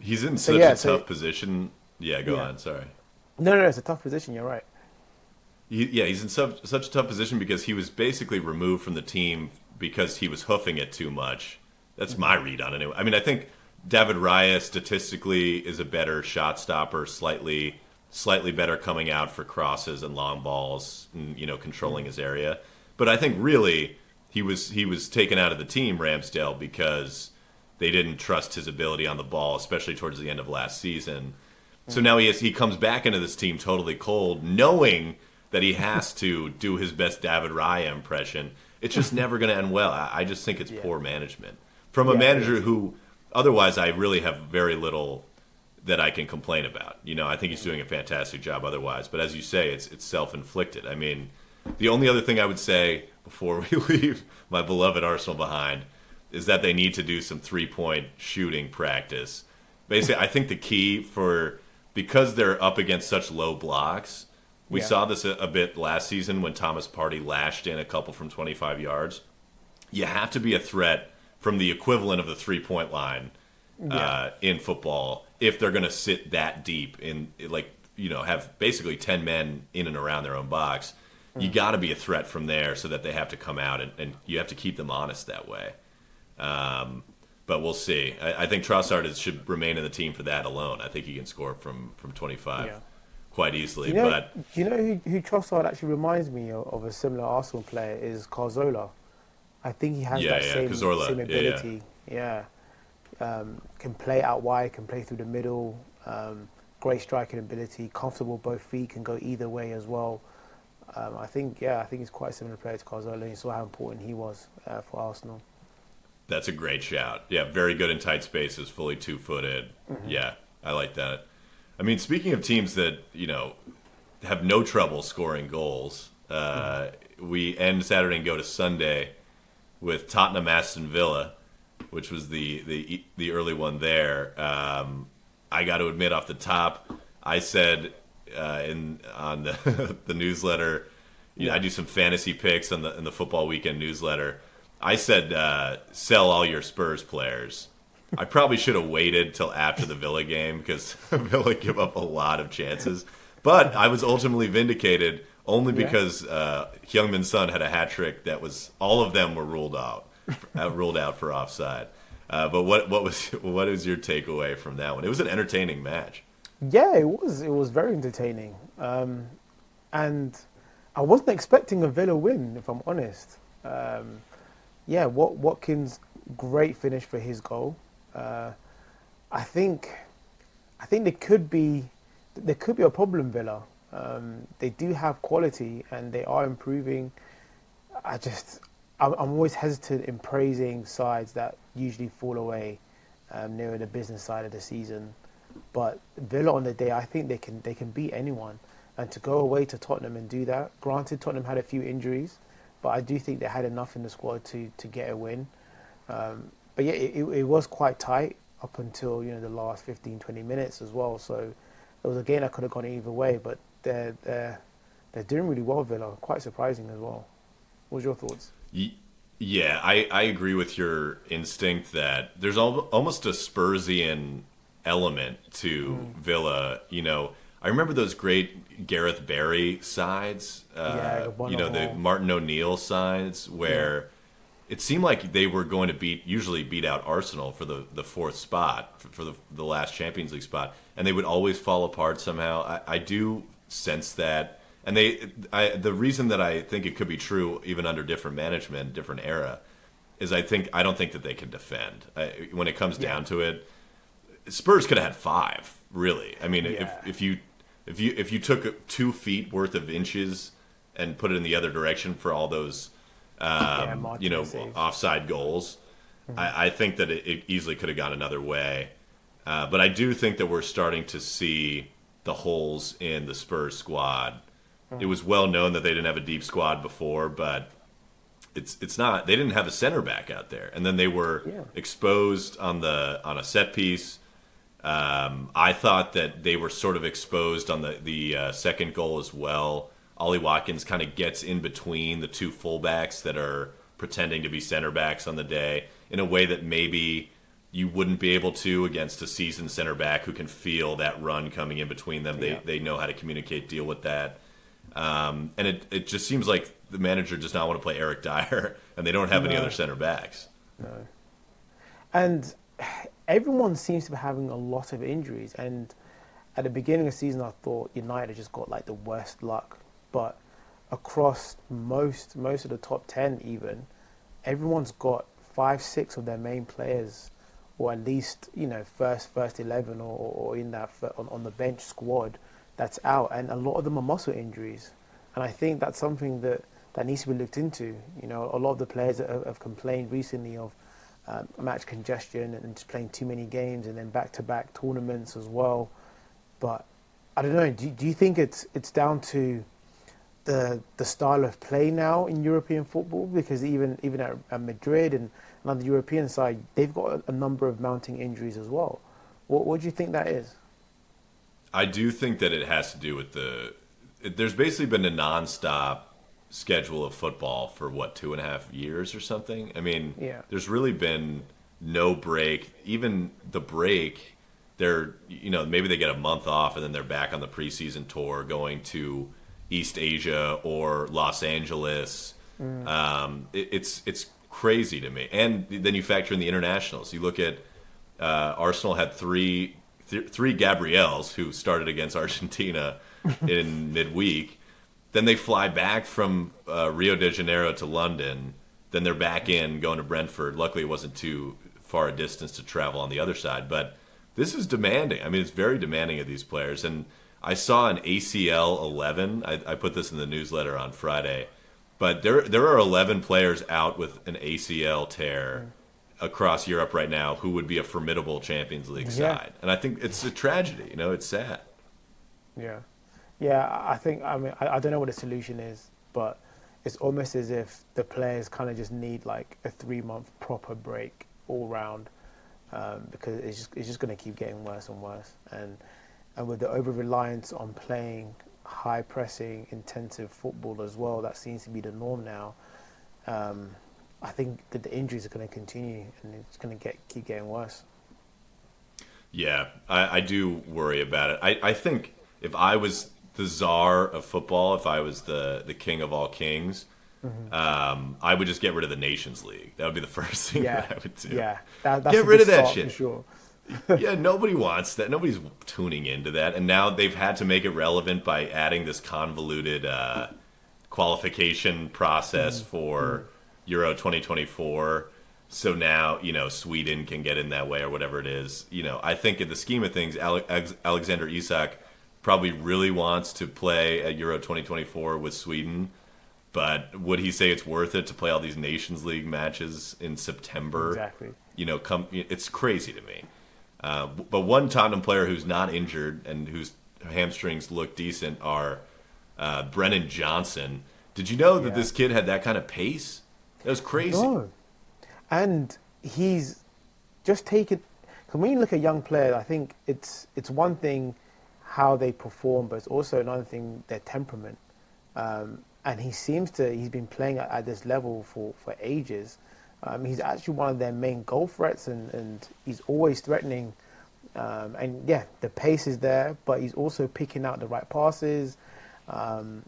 He's in So, such yeah, a so- tough position. Yeah, go Yeah. on. Sorry. No, no, no, it's a tough position. You're right. Yeah, he's in such, such a tough position because he was basically removed from the team because he was hoofing it too much. That's my mm-hmm. read on it. Anyway. I mean, I think David Raya statistically is a better shot stopper, slightly slightly better coming out for crosses and long balls, and, you know, controlling mm-hmm. his area. But I think really he was he was taken out of the team, Ramsdale, because they didn't trust his ability on the ball, especially towards the end of last season. So mm-hmm. now he has, he comes back into this team totally cold, knowing that he has to do his best David Raya impression. It's just never going to end well. I, I just think it's poor management from a Yeah, manager who, otherwise, I really have very little that I can complain about. You know, I think he's doing a fantastic job otherwise. But as you say, it's it's self inflicted. I mean, the only other thing I would say before we leave my beloved Arsenal behind is that they need to do some three point shooting practice. Basically, I think the key for because they're up against such low blocks. We Yeah. saw this a, a bit last season when Thomas Partey lashed in a couple from 25 yards. You have to be a threat from the equivalent of the three point line uh, in football if they're going to sit that deep in like you know have basically 10 men in and around their own box. You got to be a threat from there so that they have to come out and, and you have to keep them honest that way. Um, but we'll see. I, I think Trossard is, should remain in the team for that alone. I think he can score from from 25 Yeah. Quite easily You know, but do you know who, who Trossard actually reminds me of, of a similar Arsenal player is Carzola. I think he has Yeah, that yeah, same, Cazorla, same yeah, yeah. ability. Yeah, Um, can play out wide, can play through the middle. Um, great striking ability, comfortable both feet, can go either way as well. Um, I think, yeah, I think he's quite a similar player to Carzola. and You saw how important he was uh, for Arsenal. That's a great shout. Yeah, very good in tight spaces, fully two footed. Yeah, I like that. I mean, speaking of teams that, you know, have no trouble scoring goals, uh, we end Saturday and go to Sunday with Tottenham Aston Villa, which was the, the, the early one there. Um, I got to admit off the top, I said uh, in on the, the newsletter, you know, I do some fantasy picks on the in the football weekend newsletter. I said uh, sell all your Spurs players. I probably should have waited till after the Villa game because Villa give up a lot of chances. But I was ultimately vindicated only Yeah. because uh, Heung-min Son had a hat trick that was all of them were ruled out, uh, ruled out for offside. Uh, but what what was what is your takeaway from that one? It was an entertaining match. Yeah, it was. It was very entertaining, um, and I wasn't expecting a Villa win, if I'm honest. Um, yeah, Wat- Watkins, great finish for his goal. Uh, I think, I think there could be, there could be a problem. Villa, um, they do have quality and they are improving. I just, I'm, always hesitant in praising sides that usually fall away um, nearer the business side of the season. But Villa on the day, I think they can they can beat anyone. And to go away to Tottenham and do that, granted Tottenham had a few injuries, but I do think they had enough in the squad to, to get a win. Um, but yeah, it, it, it was quite tight up until you know the last 15, 20 minutes as well. So it was a game that could have gone either way. But they're they're they're doing really well, Villa. Quite surprising as well. What's your thoughts? Yeah, I, I agree with your instinct that there's al- almost a Spursian element to Villa. You know, I remember those great Gareth Barry sides. Uh, Yeah, you know, the Martin O'Neill sides where it seemed like they were going to beat usually beat out Arsenal for the, the fourth spot for, for the the last Champions League spot, and they would always fall apart somehow. I, I do sense that, and they I, the reason that I think it could be true even under different management, different era, is I think I don't think that they can defend I, when it comes down to it. Spurs could have had five, really. I mean, Yeah. if if you if you if you took two feet worth of inches and put it in the other direction for all those, um, Martinez you know, offside goals, I, I think that it, it easily could have gone another way. Uh, but I do think that we're starting to see the holes in the Spurs squad. It was well known that they didn't have a deep squad before, but it's it's not. They didn't have a center back out there, and then they were Yeah. exposed on the on a set piece. Um, I thought that they were sort of exposed on the the uh, second goal as well. Ollie Watkins kind of gets in between the two fullbacks that are pretending to be center backs on the day in a way that maybe you wouldn't be able to against a seasoned center back who can feel that run coming in between them. They Yeah. they know how to communicate, deal with that. Um, and it, it just seems like the manager does not want to play Eric Dier, and they don't have any other center backs. And everyone seems to be having a lot of injuries. And at the beginning of the season, I thought United just got like the worst luck. But across most most of the top ten, even everyone's got five, six of their main players, or at least you know first first eleven, or, or in that on, on the bench squad that's out, and a lot of them are muscle injuries. And I think that's something that that needs to be looked into. You know, a lot of the players have, have complained recently of um, match congestion and just playing too many games and then back to back tournaments as well. But I don't know. Do, do you think it's it's down to the the style of play now in European football because even even at, at Madrid and, and on the European side, they've got a, a number of mounting injuries as well. What what do you think that is? I do think that it has to do with the. There's basically been a nonstop schedule of football for what two and a half years or something. I mean, Yeah. there's really been no break. Even the break, they're you know maybe they get a month off and then they're back on the preseason tour going to East Asia or Los Angeles. Um, it, it's it's crazy to me. And then you factor in the internationals. You look at uh, Arsenal had three th- three Gabriels who started against Argentina in midweek. Then they fly back from uh, Rio de Janeiro to London. Then they're back in going to Brentford. Luckily, it wasn't too far a distance to travel on the other side. But this is demanding. I mean, it's very demanding of these players. And I saw an ACL 11. I, I put this in the newsletter on Friday. But there, there are 11 players out with an ACL tear across Europe right now who would be a formidable Champions League Yeah. side. And I think it's a tragedy. You know, it's sad. Yeah, yeah. I think I mean I, I don't know what the solution is, but it's almost as if the players kind of just need like a three month proper break all round um, because it's just it's just going to keep getting worse and worse, and and with the over reliance on playing high pressing intensive football as well, that seems to be the norm now. Um, I think that the injuries are going to continue and it's going to get keep getting worse. Yeah, I, I do worry about it. I, I think if I was the czar of football, if I was the, the king of all kings, Mm-hmm. um, I would just get rid of the Nations League. That would be the first thing Yeah, that I would do. yeah. That, that's Get rid of that shit. for sure. yeah, nobody wants that. Nobody's tuning into that, and now they've had to make it relevant by adding this convoluted uh, qualification process for Euro 2024. So now you know Sweden can get in that way or whatever it is. You know, I think in the scheme of things, Ale- Alex- Alexander Isak probably really wants to play at Euro 2024 with Sweden. But would he say it's worth it to play all these Nations League matches in September? Exactly. you know, come. It's crazy to me. Uh, but one Tottenham player who's not injured and whose hamstrings look decent are uh, Brennan Johnson. Did you know that Yeah. this kid had that kind of pace? That was crazy. No. And he's just taken. Because when you look at young players, I think it's it's one thing how they perform, but it's also another thing their temperament. Um, and he seems to he's been playing at, at this level for for ages. Um, he's actually one of their main goal threats, and, and he's always threatening. Um, and yeah, the pace is there, but he's also picking out the right passes. Um,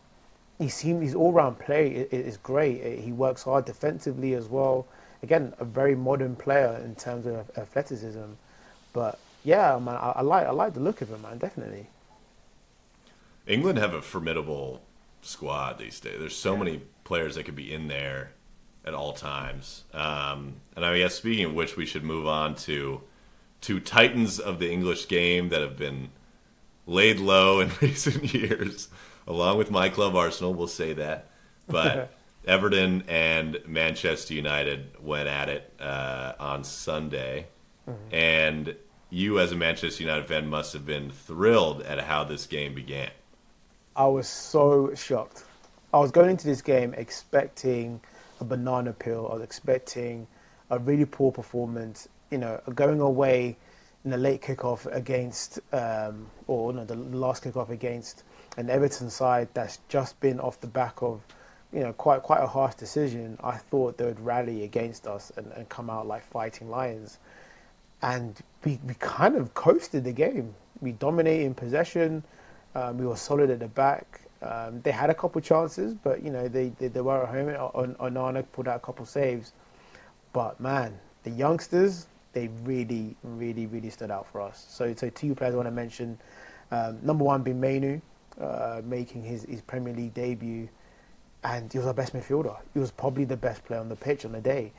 he seems his all-round play is great. He works hard defensively as well. Again, a very modern player in terms of athleticism. But yeah, man, I, I like I like the look of him, man. Definitely. England have a formidable squad these days. There's so many players that could be in there at all times. Um, and I guess speaking of which, we should move on to to titans of the English game that have been laid low in recent years, along with my club Arsenal. We'll say that, but Everton and Manchester United went at it uh, on Sunday, and you, as a Manchester United fan, must have been thrilled at how this game began. I was so shocked. I was going into this game expecting a banana peel. I was expecting a really poor performance. You know, going away in the late kickoff against, um, or no, the last kickoff against an Everton side that's just been off the back of, you know, quite quite a harsh decision. I thought they would rally against us and, and come out like fighting lions and we, we kind of coasted the game. We dominated in possession. Um, we were solid at the back. Um, they had a couple chances, but you know they they, they were at home. On Onana pulled out a couple saves, but man, the youngsters they really really really stood out for us. So so two players I want to mention. Um, number one being Mainoo, uh, making his, his Premier League debut, and he was our best midfielder. He was probably the best player on the pitch on the day.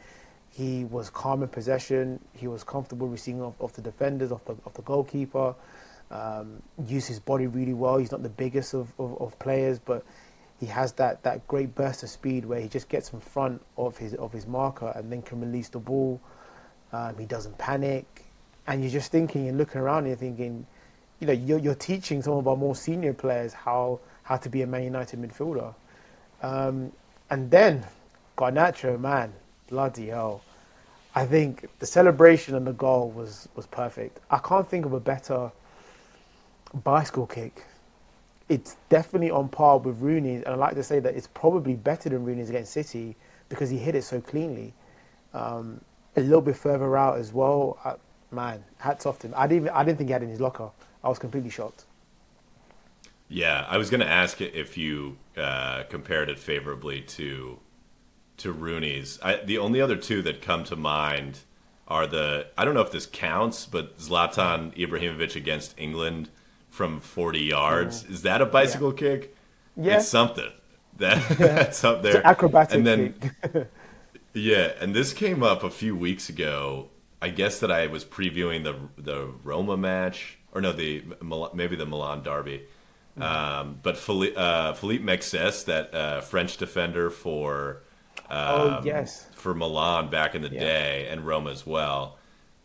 He was calm in possession. He was comfortable receiving off, off the defenders, off the, off the goalkeeper. Um, used his body really well. He's not the biggest of, of, of players, but he has that, that great burst of speed where he just gets in front of his of his marker and then can release the ball. Um, he doesn't panic, and you're just thinking and looking around and you're thinking, you know, you're, you're teaching some of our more senior players how how to be a Man United midfielder. Um, and then Garnacho, man, bloody hell. I think the celebration and the goal was, was perfect. I can't think of a better bicycle kick. It's definitely on par with Rooney's, and I like to say that it's probably better than Rooney's against City because he hit it so cleanly. Um, a little bit further out as well. I, man, hats off to him. I didn't, I didn't think he had in his locker. I was completely shocked. Yeah, I was going to ask if you uh, compared it favorably to to Rooney's. I, the only other two that come to mind are the I don't know if this counts, but Zlatan Ibrahimovic against England from 40 yards. Is that a bicycle yeah. kick? Yeah, it's something. That that's up there. acrobatic and then, yeah, and this came up a few weeks ago. I guess that I was previewing the the Roma match, or no, the maybe the Milan derby. Mm. Um, but Philippe, uh, Philippe Mexes, that uh, French defender for oh, um, yes. for Milan back in the yeah. day and Roma as well.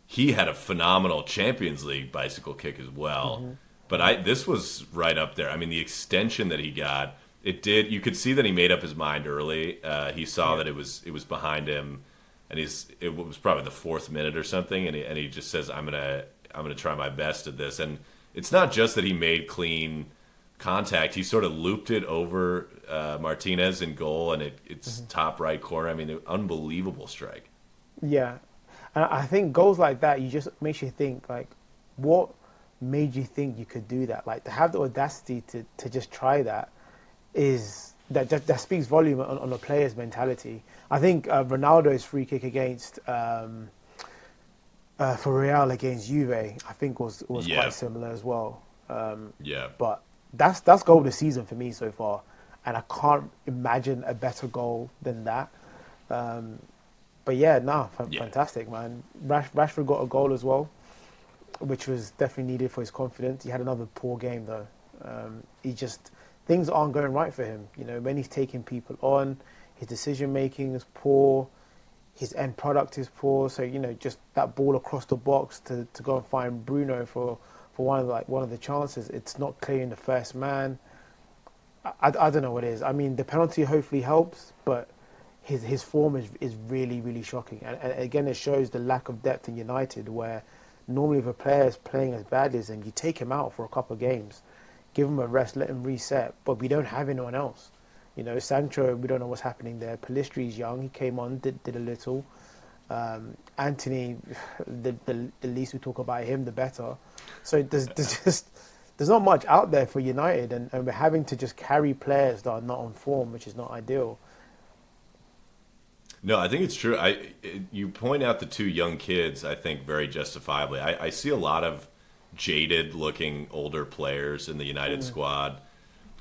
He had a phenomenal Champions League bicycle kick as well. Mm-hmm. But I this was right up there. I mean, the extension that he got, it did. You could see that he made up his mind early. Uh, he saw yeah. that it was it was behind him, and he's it was probably the fourth minute or something, and he, and he just says, "I'm gonna I'm gonna try my best at this." And it's not just that he made clean contact. He sort of looped it over uh, Martinez in goal, and it, it's mm-hmm. top right corner. I mean, unbelievable strike. Yeah, and I think goals like that, you just makes you think like, what made you think you could do that? Like to have the audacity to, to just try that is that that, that speaks volume on, on a player's mentality. I think uh, Ronaldo's free kick against. Um, uh, for Real against Juve, I think was was yeah. quite similar as well. Um, yeah. But that's that's goal of the season for me so far and I can't imagine a better goal than that. Um, but yeah, no, f- yeah. fantastic, man. Rash- Rashford got a goal as well, which was definitely needed for his confidence. He had another poor game though. Um, he just things aren't going right for him. You know, when he's taking people on, his decision making is poor. His end product is poor. So you know, just that ball across the box to, to go and find Bruno for, for one of the, like one of the chances. It's not clearing the first man. I, I don't know what it is. I mean, the penalty hopefully helps, but his his form is is really really shocking. And, and again, it shows the lack of depth in United, where normally if a player is playing as badly as him, you take him out for a couple of games, give him a rest, let him reset. But we don't have anyone else. You know, Sancho, we don't know what's happening there. Pellistri's young, he came on, did did a little. Um, Antony, the, the the least we talk about him, the better. So there's, there's just there's not much out there for United, and, and we're having to just carry players that are not on form, which is not ideal. No, I think it's true. I you point out the two young kids. I think very justifiably. I, I see a lot of jaded-looking older players in the United mm. squad.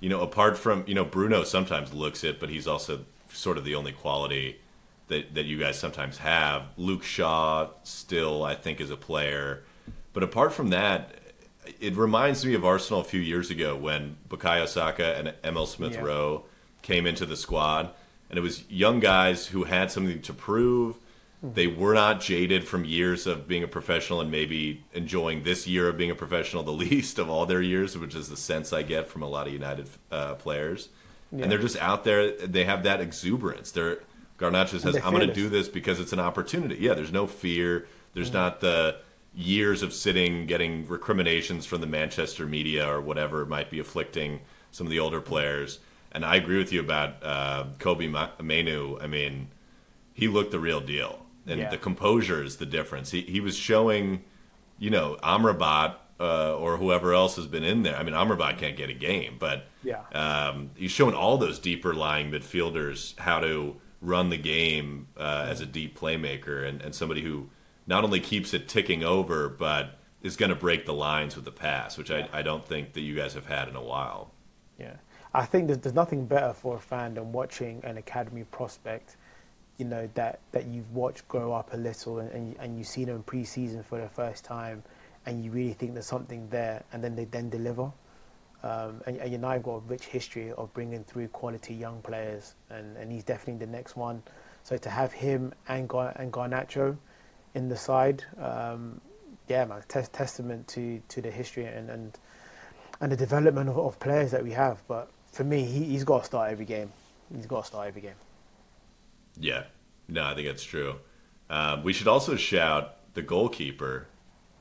You know, apart from you know Bruno sometimes looks it, but he's also sort of the only quality that that you guys sometimes have. Luke Shaw still, I think, is a player, but apart from that, it reminds me of Arsenal a few years ago when Bukayo Saka and Emil Smith Rowe yeah. came into the squad, and it was young guys who had something to prove. They were not jaded from years of being a professional and maybe enjoying this year of being a professional the least of all their years, which is the sense I get from a lot of United uh, players. Yeah. And they're just out there. They have that exuberance. They're Garnacho says, "I'm going to do this because it's an opportunity." Yeah, there's no fear. There's mm. not the years of sitting, getting recriminations from the Manchester media or whatever might be afflicting some of the older players. And I agree with you about uh, Kobbie Mainoo. I mean, he looked the real deal, and yeah. the composure is the difference. He he was showing, you know, Amrabat uh, or whoever else has been in there. I mean, Amrabat can't get a game, but yeah, um, he's showing all those deeper lying midfielders how to run the game uh, as a deep playmaker and, and somebody who not only keeps it ticking over, but is going to break the lines with the pass, which I, I don't think that you guys have had in a while. Yeah, I think there's, there's nothing better for a fan than watching an academy prospect, you know, that, that you've watched grow up a little and, and, and you see them in pre-season for the first time and you really think there's something there and then they then deliver. Um, and, and United got a rich history of bringing through quality young players and, and he's definitely the next one. So to have him and, Gar- and Garnacho, in the side. Um, yeah, man, testament to, to the history and, and and the development of, of, players that we have. But for me, he, he's got to start every game. he's got to start every game. Yeah, no, I think that's true. Um, we should also shout the goalkeeper,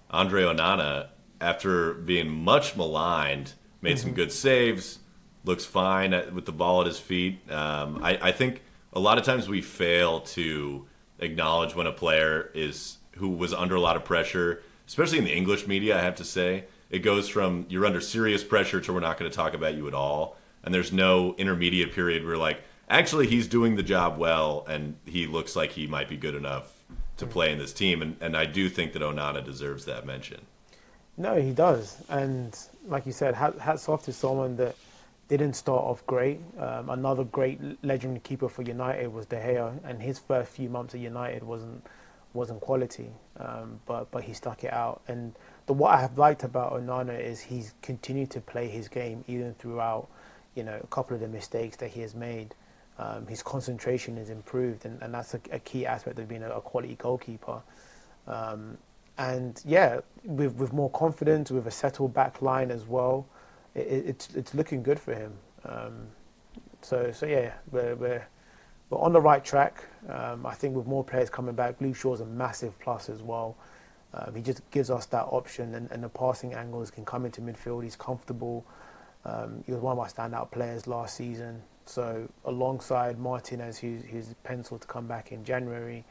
Andre Onana, after being much maligned, made mm-hmm. some good saves, looks fine at, with the ball at his feet. Um, I, I think a lot of times we fail to acknowledge when a player is who was under a lot of pressure, especially in the English media. I have to say, it goes from you're under serious pressure to we're not going to talk about you at all, and there's no intermediate period where like actually he's doing the job well and he looks like he might be good enough to play in this team, and, and I do think that Onana deserves that mention. No, he does, and like you said, hats off to someone that didn't start off great. Um, another great legendary keeper for United was De Gea, and his first few months at United wasn't wasn't quality, um, but but he stuck it out. And the what I have liked about Onana is he's continued to play his game even throughout, you know, a couple of the mistakes that he has made. Um, his concentration is improved, and, and that's a, a key aspect of being a, a quality goalkeeper. Um, and yeah, with with more confidence, with a settled back line as well, it, it's it's looking good for him. Um, so so yeah, we're, we're we're on the right track. Um, I think with more players coming back, Luke Shaw's a massive plus as well. Um, he just gives us that option, and, and the passing angles can come into midfield. He's comfortable. Um, he was one of my standout players last season. So alongside Martinez, who's, who's penciled to come back in January,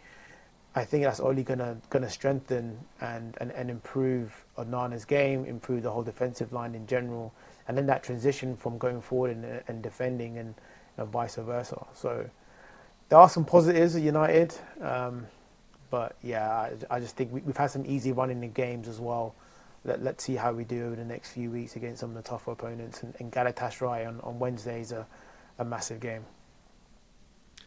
I think that's only gonna gonna strengthen and, and, and improve Onana's game, improve the whole defensive line in general, and then that transition from going forward and, and defending and, and, vice versa. So there are some positives at United, um, but yeah, I, I, just think we, have had some easy running in games as well. Let, us see how we do over the next few weeks against some of the tougher opponents. And, and Galatasaray on, on Wednesday is a, a massive game.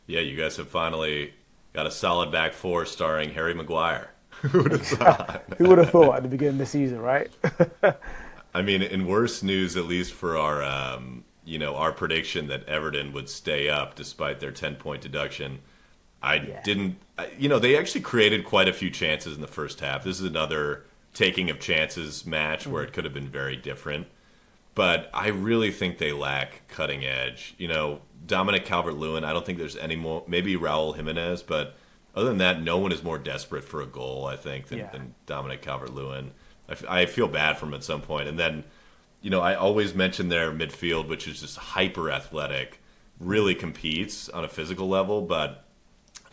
Yeah, you guys have finally got a solid back four starring Harry Maguire. Who would have thought? Who would have thought at the beginning of the season, right? I mean, in worse news, at least for our, um, you know, our prediction that Everton would stay up despite their ten point deduction. I yeah. didn't, you know, they actually created quite a few chances in the first half. This is another taking of chances match mm-hmm. where it could have been very different. But I really think they lack cutting edge. You know, Dominic Calvert Lewin, I don't think there's any more, maybe Raul Jimenez, but other than that, no one is more desperate for a goal, I think, than, yeah. than Dominic Calvert Lewin. I, f- I feel bad for him at some point. And then, you know, I always mention their midfield, which is just hyper athletic, really competes on a physical level. But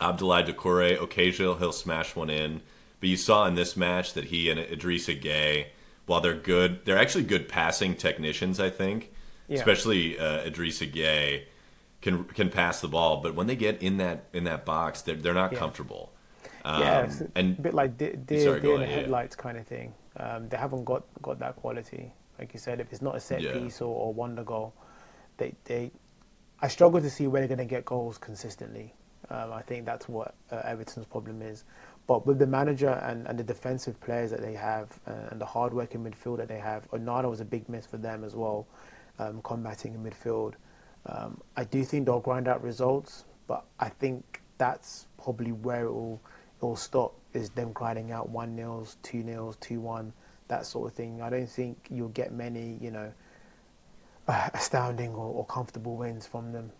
Abdoulaye Doucouré, occasionally he'll smash one in. But you saw in this match that he and Idrissa Gueye, while they're good, they're actually good passing technicians, I think. Yeah. Especially uh, Idrissa Gueye can can pass the ball, but when they get in that in that box, they're they're not yeah. comfortable. Um, yeah, and a bit like deer, deer, deer in the headlights kind of thing. Um, they haven't got, got that quality. Like you said, if it's not a set yeah. piece or, or wonder goal, they they. I struggle to see where they're going to get goals consistently. Um, I think that's what uh, Everton's problem is. But with the manager and, and the defensive players that they have uh, and the hard working midfield that they have, Onana was a big miss for them as well, um, combating in midfield. Um, I do think they'll grind out results, but I think that's probably where it will, it will stop is them grinding out one nils, two nils, two one, that sort of thing. I don't think you'll get many, you know, astounding or, or comfortable wins from them.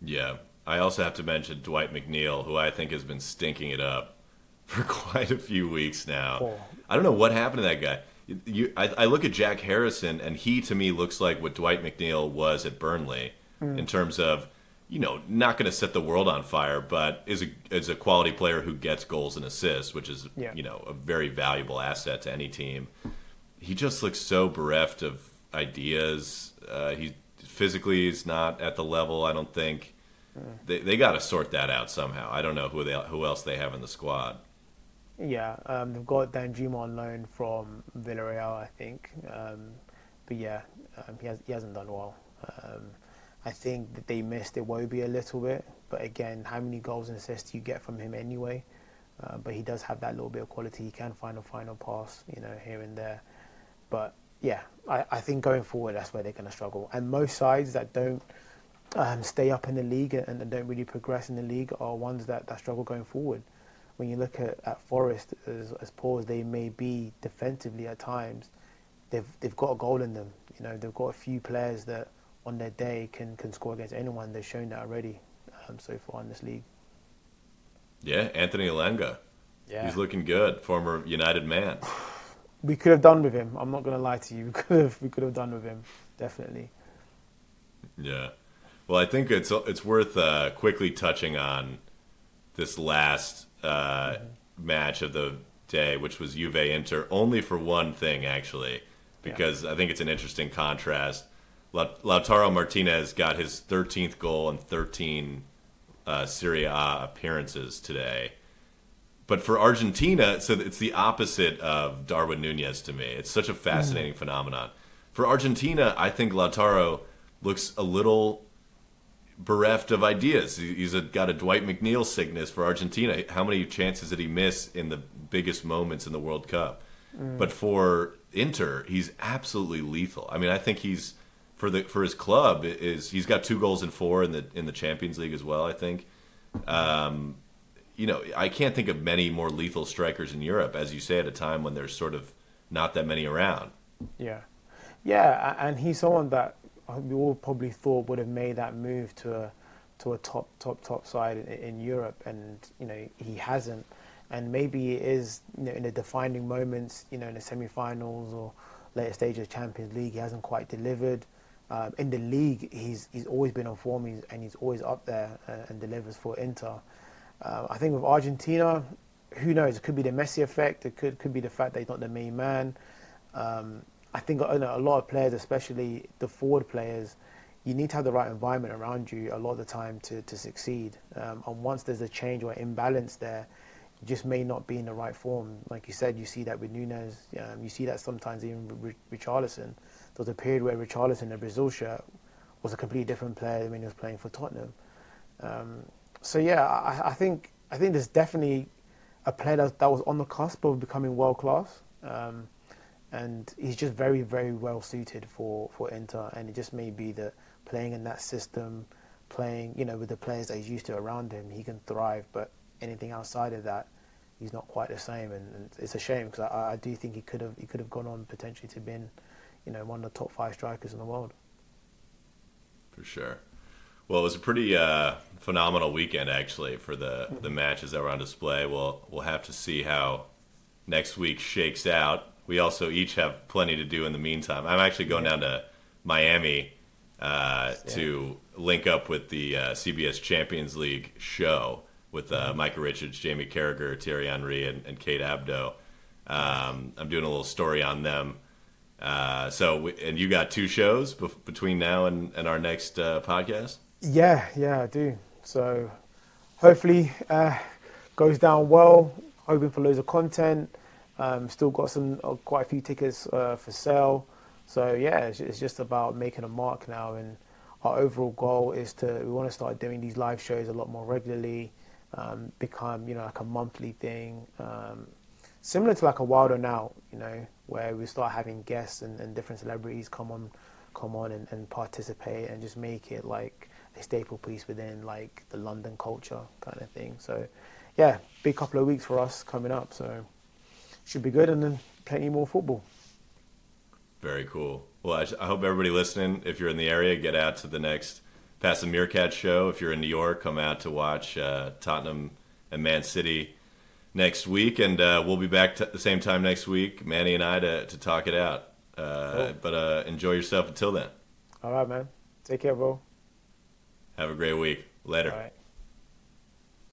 Yeah, I also have to mention Dwight McNeil, who I think has been stinking it up for quite a few weeks now. Oh. I don't know what happened to that guy you, I, I, look at Jack Harrison, and he to me looks like what Dwight McNeil was at Burnley mm. in terms of, you know, not going to set the world on fire, but is a is a quality player who gets goals and assists, which is yeah. you know a very valuable asset to any team. He just looks so bereft of ideas. Uh, he physically is not at the level. I don't think. They they got to sort that out somehow. I don't know who they who else they have in the squad. Yeah, um, they've got Danjuma on loan from Villarreal, I think. Um, but yeah, um, he, has, he hasn't done well. Um, I think that they missed Iwobi a little bit, but again, how many goals and assists do you get from him anyway? Uh, but he does have that little bit of quality. He can find a final pass, you know, here and there. But yeah, I, I think going forward, that's where they're going to struggle. And most sides that don't um, stay up in the league and, and, don't really progress in the league are ones that, that struggle going forward when you look at, at Forest, as, as poor as they may be defensively at times, they've they've got a goal in them. You know, they've got a few players that on their day can, can score against anyone. They've shown that already um, so far in this league. Yeah, Anthony Elanga. Yeah. He's looking good. Former United man. we could have done with him. I'm not going to lie to you. We could have we could have done with him definitely. Yeah. Well, I think it's it's worth uh, quickly touching on this last uh, mm-hmm. match of the day, which was Juve Inter, only for one thing actually, because yeah. I think it's an interesting contrast. Lautaro Martinez got his 13th goal in 13 uh, Serie A appearances today. But for Argentina, so it's the opposite of Darwin Nunez to me. It's such a fascinating mm. phenomenon. For Argentina, I think Lautaro looks a little bereft of ideas. He he's a, got a Dwight McNeil sickness for Argentina. How many chances did he miss in the biggest moments in the World Cup? Mm. But for Inter, he's absolutely lethal. I mean, I think he's for the for his club is he's got two goals and four in the in the Champions League as well. I think. Um, you know, I can't think of many more lethal strikers in Europe, as you say, at a time when there's sort of not that many around. Yeah, yeah, and he's someone that we all probably thought would have made that move to a to a top top top side in, in Europe, and you know he hasn't. And maybe it is you know, in the defining moments, you know, in the semi-finals or later stage of Champions League, he hasn't quite delivered. Um, in the league, he's he's always been on form, and he's always up there uh, and delivers for Inter. Uh, I think with Argentina, who knows? It could be the Messi effect. It could could be the fact that he's not the main man. Um, I think a lot of players, especially the forward players, you need to have the right environment around you a lot of the time to, to succeed. Um, and once there's a change or imbalance there, you just may not be in the right form. Like you said, you see that with Nunez. Um, you see that sometimes even with Richarlison. There was a period where Richarlison, the Brazil shirt, was a completely different player when he was playing for Tottenham. Um, so yeah, I, I, think I think there's definitely a player that, that was on the cusp of becoming world class. Um, and he's just very, very well suited for, for Inter. And it just may be that playing in that system, playing, you know, with the players that he's used to around him, he can thrive. But anything outside of that, he's not quite the same. And, and it's a shame because I, I, do think he could have he could have gone on potentially to being, you know, one of the top five strikers in the world. For sure. Well, it was a pretty uh, phenomenal weekend actually for the the matches that were on display. We'll we'll have to see how next week shakes out we also each have plenty to do in the meantime. I'm actually going down to Miami uh, yeah. to link up with the uh, CBS Champions League show with uh, mm-hmm. Micah Richards, Jamie Carragher, Thierry Henry, and, and Kate Abdo. Um, I'm doing a little story on them. Uh, so, we, and you got two shows between now and, and our next uh, podcast? Yeah, yeah, I do. So, hopefully, uh, goes down well. Hoping for loads of content. Um, still got some uh, quite a few tickets uh, for sale. So yeah, it's, it's, just about making a mark now. And our overall goal is to we want to start doing these live shows a lot more regularly. Um, become you know like a monthly thing, um, similar to like a Wilder now, you know, where we start having guests and, and different celebrities come on, come on and, and participate and just make it like a staple piece within like the London culture kind of thing. So yeah, big couple of weeks for us coming up. So should be good, and then plenty more football. Very cool. Well, I, I hope everybody listening, if you're in the area, get out to the next Pass the Meerkat show. If you're in New York, come out to watch uh, Tottenham and Man City next week, and uh, we'll be back at the same time next week, Manny and I, to, to talk it out. Uh, cool. But uh, enjoy yourself until then. All right, man. Take care, bro. Have a great week. Later.